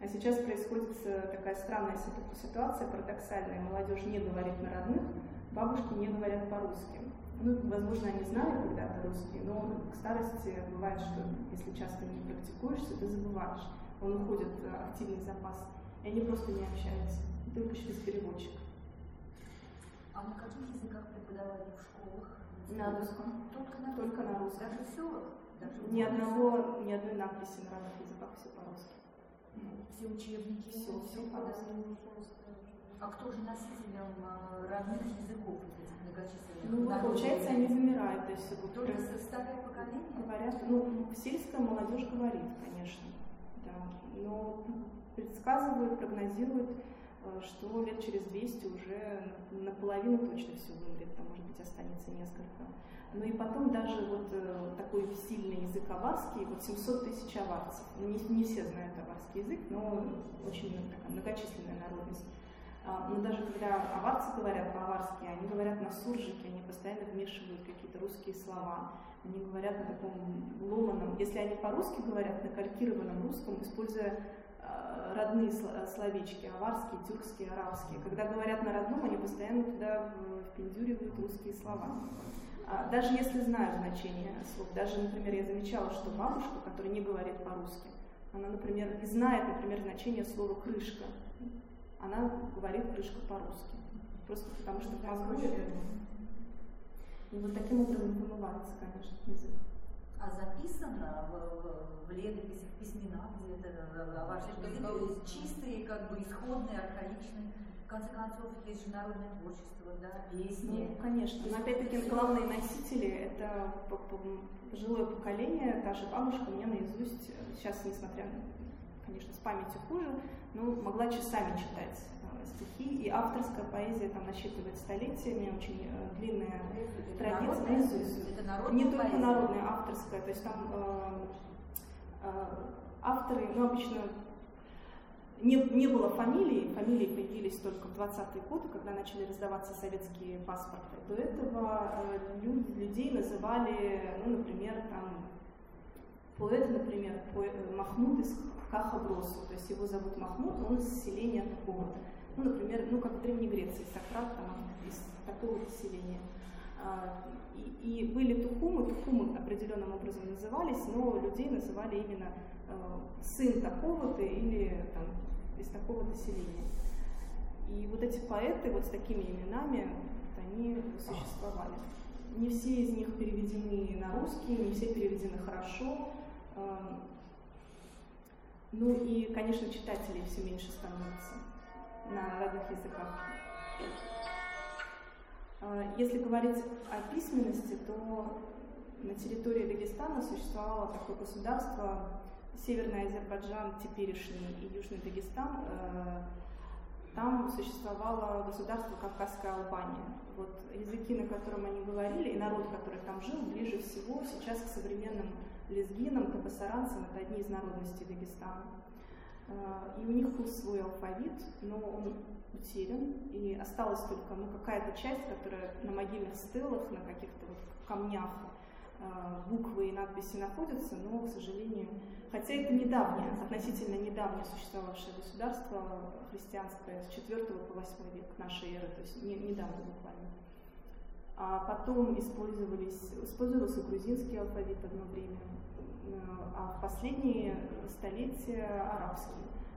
А сейчас происходит э, такая странная ситуация, парадоксальная. Молодежь не говорит на родных, бабушки не говорят по-русски. Ну, возможно, они знали когда-то русский, но к старости бывает, что если часто не практикуешься, ты забываешь. Он уходит э, активный запас, и они просто не общаются, только через переводчика. А на каких языках преподавали в школах? На русском. Только на, Только на русском. Даже в селах? Даже ни, одного, ни одной надписи на разных языках, все по-русски. Все учебники, все, все по-русски. А кто же носителем а, родных языков этих многочисленных? Ну, получается, они замирают. То есть, вот, Только со старое поколение? Говорят, ну, сельская молодежь говорит, конечно, да, но предсказывают, прогнозируют что лет через 200 уже наполовину точно все вымрет, там, может быть, останется несколько. Ну и потом даже вот э, такой сильный язык аварский, вот 700 тысяч аварцев. Ну, не, не все знают аварский язык, но очень такая многочисленная народность. А, но даже когда аварцы говорят по-аварски, они говорят на суржике, они постоянно вмешивают какие-то русские слова. Они говорят на таком ломаном, если они по-русски говорят, на калькированном русском, используя Э, родные э, словечки, аварские, тюркские, арабские. Когда говорят на родном, они постоянно туда впендюривают русские слова. А даже если знают значение слов, даже, например, я замечала, что бабушка, которая не говорит по-русски, она, например, не знает, например, значение слова «крышка», она говорит «крышка» по-русски. Просто потому что в мозгу И вот таким образом вымывается, конечно, язык а записано в, в, в летописях, в письменах где-то о вашей жизни, чистые, как бы исходные, архаичные. В конце концов, есть же народное творчество, да, песни. Ну, конечно. Но опять-таки главные носители – это пожилое поколение, та же бабушка мне наизусть, сейчас, несмотря на, конечно, с памятью хуже, но могла часами читать стихи, и авторская поэзия там насчитывает столетиями, очень э, длинная это традиция. Это Не только поэзия. народная, авторская, то есть там э, э, авторы, ну, обычно не, не было фамилий, фамилии появились только в 20-е годы, когда начали раздаваться советские паспорты. До этого э, люд, людей называли, ну, например, там, поэт, например, поэт, Махмуд из Кахабросу, то есть его зовут Махмуд, он из селения такого-то. Ну, например, ну, как в Древней Греции, Сократ там из такого поселения. А, и, и были тухумы, тухумы определенным образом назывались, но людей называли именно э, сын такого-то или там, из такого-то селения. И вот эти поэты вот с такими именами, вот они существовали. Не все из них переведены на русский, не все переведены хорошо. Эм, ну и, конечно, читателей все меньше становится на разных языках. Э, если говорить о письменности, то на территории Дагестана существовало такое государство Северный Азербайджан, теперешний и Южный Дагестан, э, там существовало государство Кавказская Албания. Вот языки, на котором они говорили, и народ, который там жил, ближе всего сейчас к современным лезгинам, табасаранцам, это одни из народностей Дагестана. Э, и у них был свой алфавит, но он утерян, и осталась только ну, какая-то часть, которая на могильных стелах, на каких-то вот камнях э, буквы и надписи находятся, но, к сожалению, Хотя это недавнее, относительно недавнее существовавшее государство христианское с 4 по 8 век нашей эры, то есть не, недавно буквально. А потом использовались, использовался грузинский алфавит одно время, а в последние столетия арабский.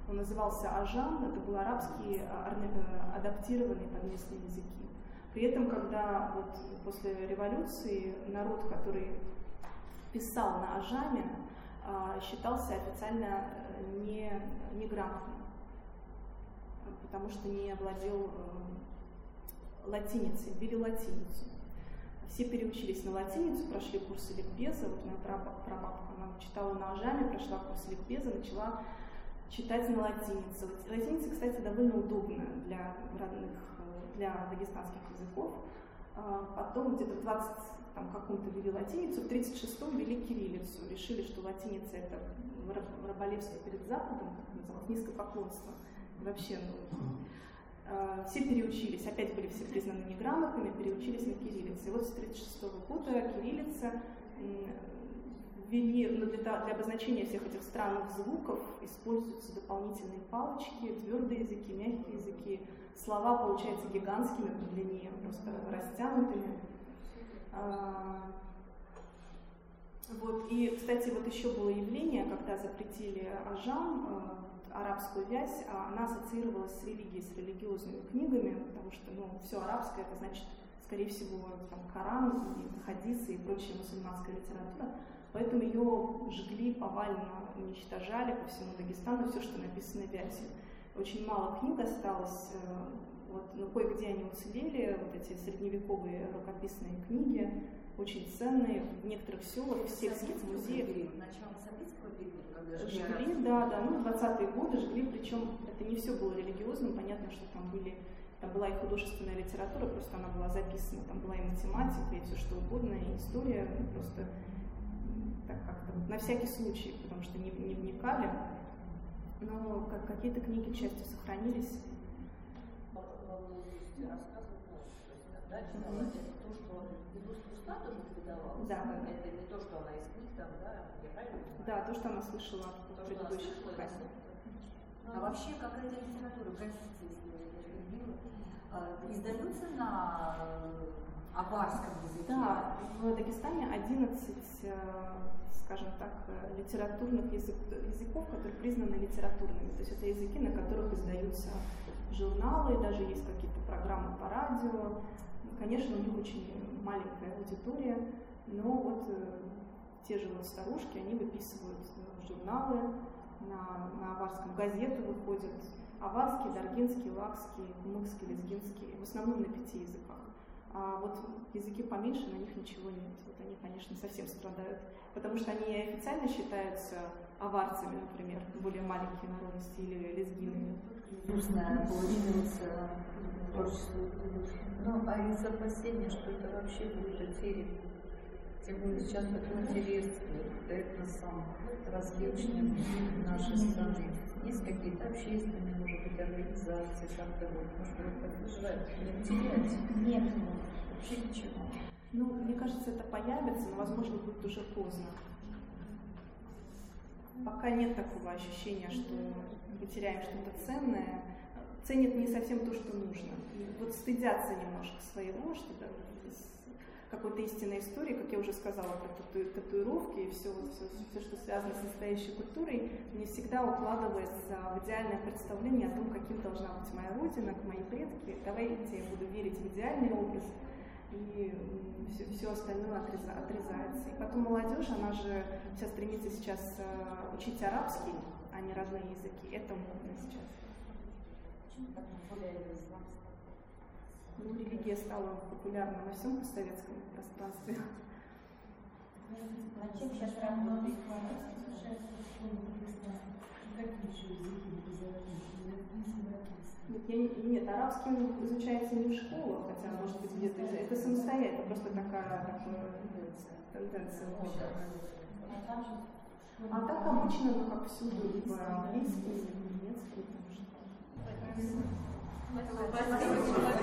Он назывался Ажан, это был арабский а, э, адаптированный под местные языки. При этом, когда вот после революции народ, который писал на Ажаме, считался официально э, не, неграмотным, потому что не владел э, латиницей, ввели латиницу. Все переучились на латиницу, прошли курсы ликбеза. Вот моя прабабка, читала на Ажаме, прошла курс ликбеза, начала читать на латинице. Латиница, кстати, довольно удобная для родных, для дагестанских языков. А, потом где-то 20 там какую-то ввели латиницу, в 36-м ввели кириллицу. Решили, что латиница это раболевство перед Западом, как называлось, низкопоклонство. Вообще, ну, э, все переучились, опять были все признаны неграмотными, переучились на кириллице. И вот с 36 -го года кириллица ввели, ну, для, для обозначения всех этих странных звуков используются дополнительные палочки, твердые языки, мягкие языки. Слова получаются гигантскими по длине, просто растянутыми. А, вот. И, кстати, вот еще было явление, когда запретили ажам, э, арабскую вязь, а она ассоциировалась с религией, с религиозными книгами, потому что ну, все арабское, это значит, скорее всего, там, Коран, и хадисы и прочая мусульманская литература. Поэтому ее жгли повально, уничтожали по всему Дагестану, все, что написано вязью. Очень мало книг осталось, э, вот, но кое-где они уцелели, вот эти средневековые рукописные книги, очень ценные, в некоторых селах, в сельских музеях. Начало советского периода, когда жгли, да, да, ну, 20-е годы жгли, причем это не все было религиозным, понятно, что там были там была и художественная литература, просто она была записана, там была и математика, и все что угодно, и история, просто так как-то на всякий случай, потому что не, не вникали. Но как, какие-то книги, к счастью, сохранились. То есть иногда читала mm-hmm. это то, что Иисус Христа тоже передавалось. Да. Это не то, что она из книг там, да, я правильно Да, то, что она слышала от предыдущих поколения. А вообще какая-то литература, простите, если я перебила, а, издаются на аварском языке? Да, в Дагестане 11, э, скажем так, литературных язык, языков, которые признаны литературными. То есть это языки, на которых издаются журналы, даже есть какие-то программы по радио. Конечно, у них очень маленькая аудитория, но вот э, те же вот старушки, они выписывают э, журналы, на, на аварском газеты выходят, аварский, даргинский, лакский, мыкский, лезгинский, в основном на пяти языках. А вот языки поменьше, на них ничего нет. Вот они, конечно, совсем страдают, потому что они официально считаются аварцами, например, более маленькие народности или лезгинами грустно получается творчество. Ну, а из опасения, что это вообще будет утеря, тем более сейчас такой интерес к этносам различным нашей страны. Есть какие-то общественные, может быть, организации, как-то вот, может быть, терять? Нет, вообще ничего. Ну, мне кажется, это появится, но, возможно, будет уже поздно. Пока нет такого ощущения, что мы теряем что-то ценное, ценят не совсем то, что нужно. Вот стыдятся немножко своего, что да, какой-то истинной истории, как я уже сказала, про тату татуировки и все, все, все, что связано с настоящей культурой, не всегда укладывается в идеальное представление о том, каким должна быть моя родина, мои предки. Давайте я буду верить в идеальный образ, и все, все остальное отреза, отрезается. И потом молодежь, она же вся стремится сейчас э, учить арабский, а не родные языки. Это модно сейчас. Почему так? Ну, религия стала популярна на всем постсоветском пространстве. А чем сейчас работаете? Нет, я не- нет, арабский изучается не в школах, хотя, может быть, где-то это самостоятельно, просто такая, тенденция. А так обычно, ну, как всюду, либо английский, либо немецкий, там Thank.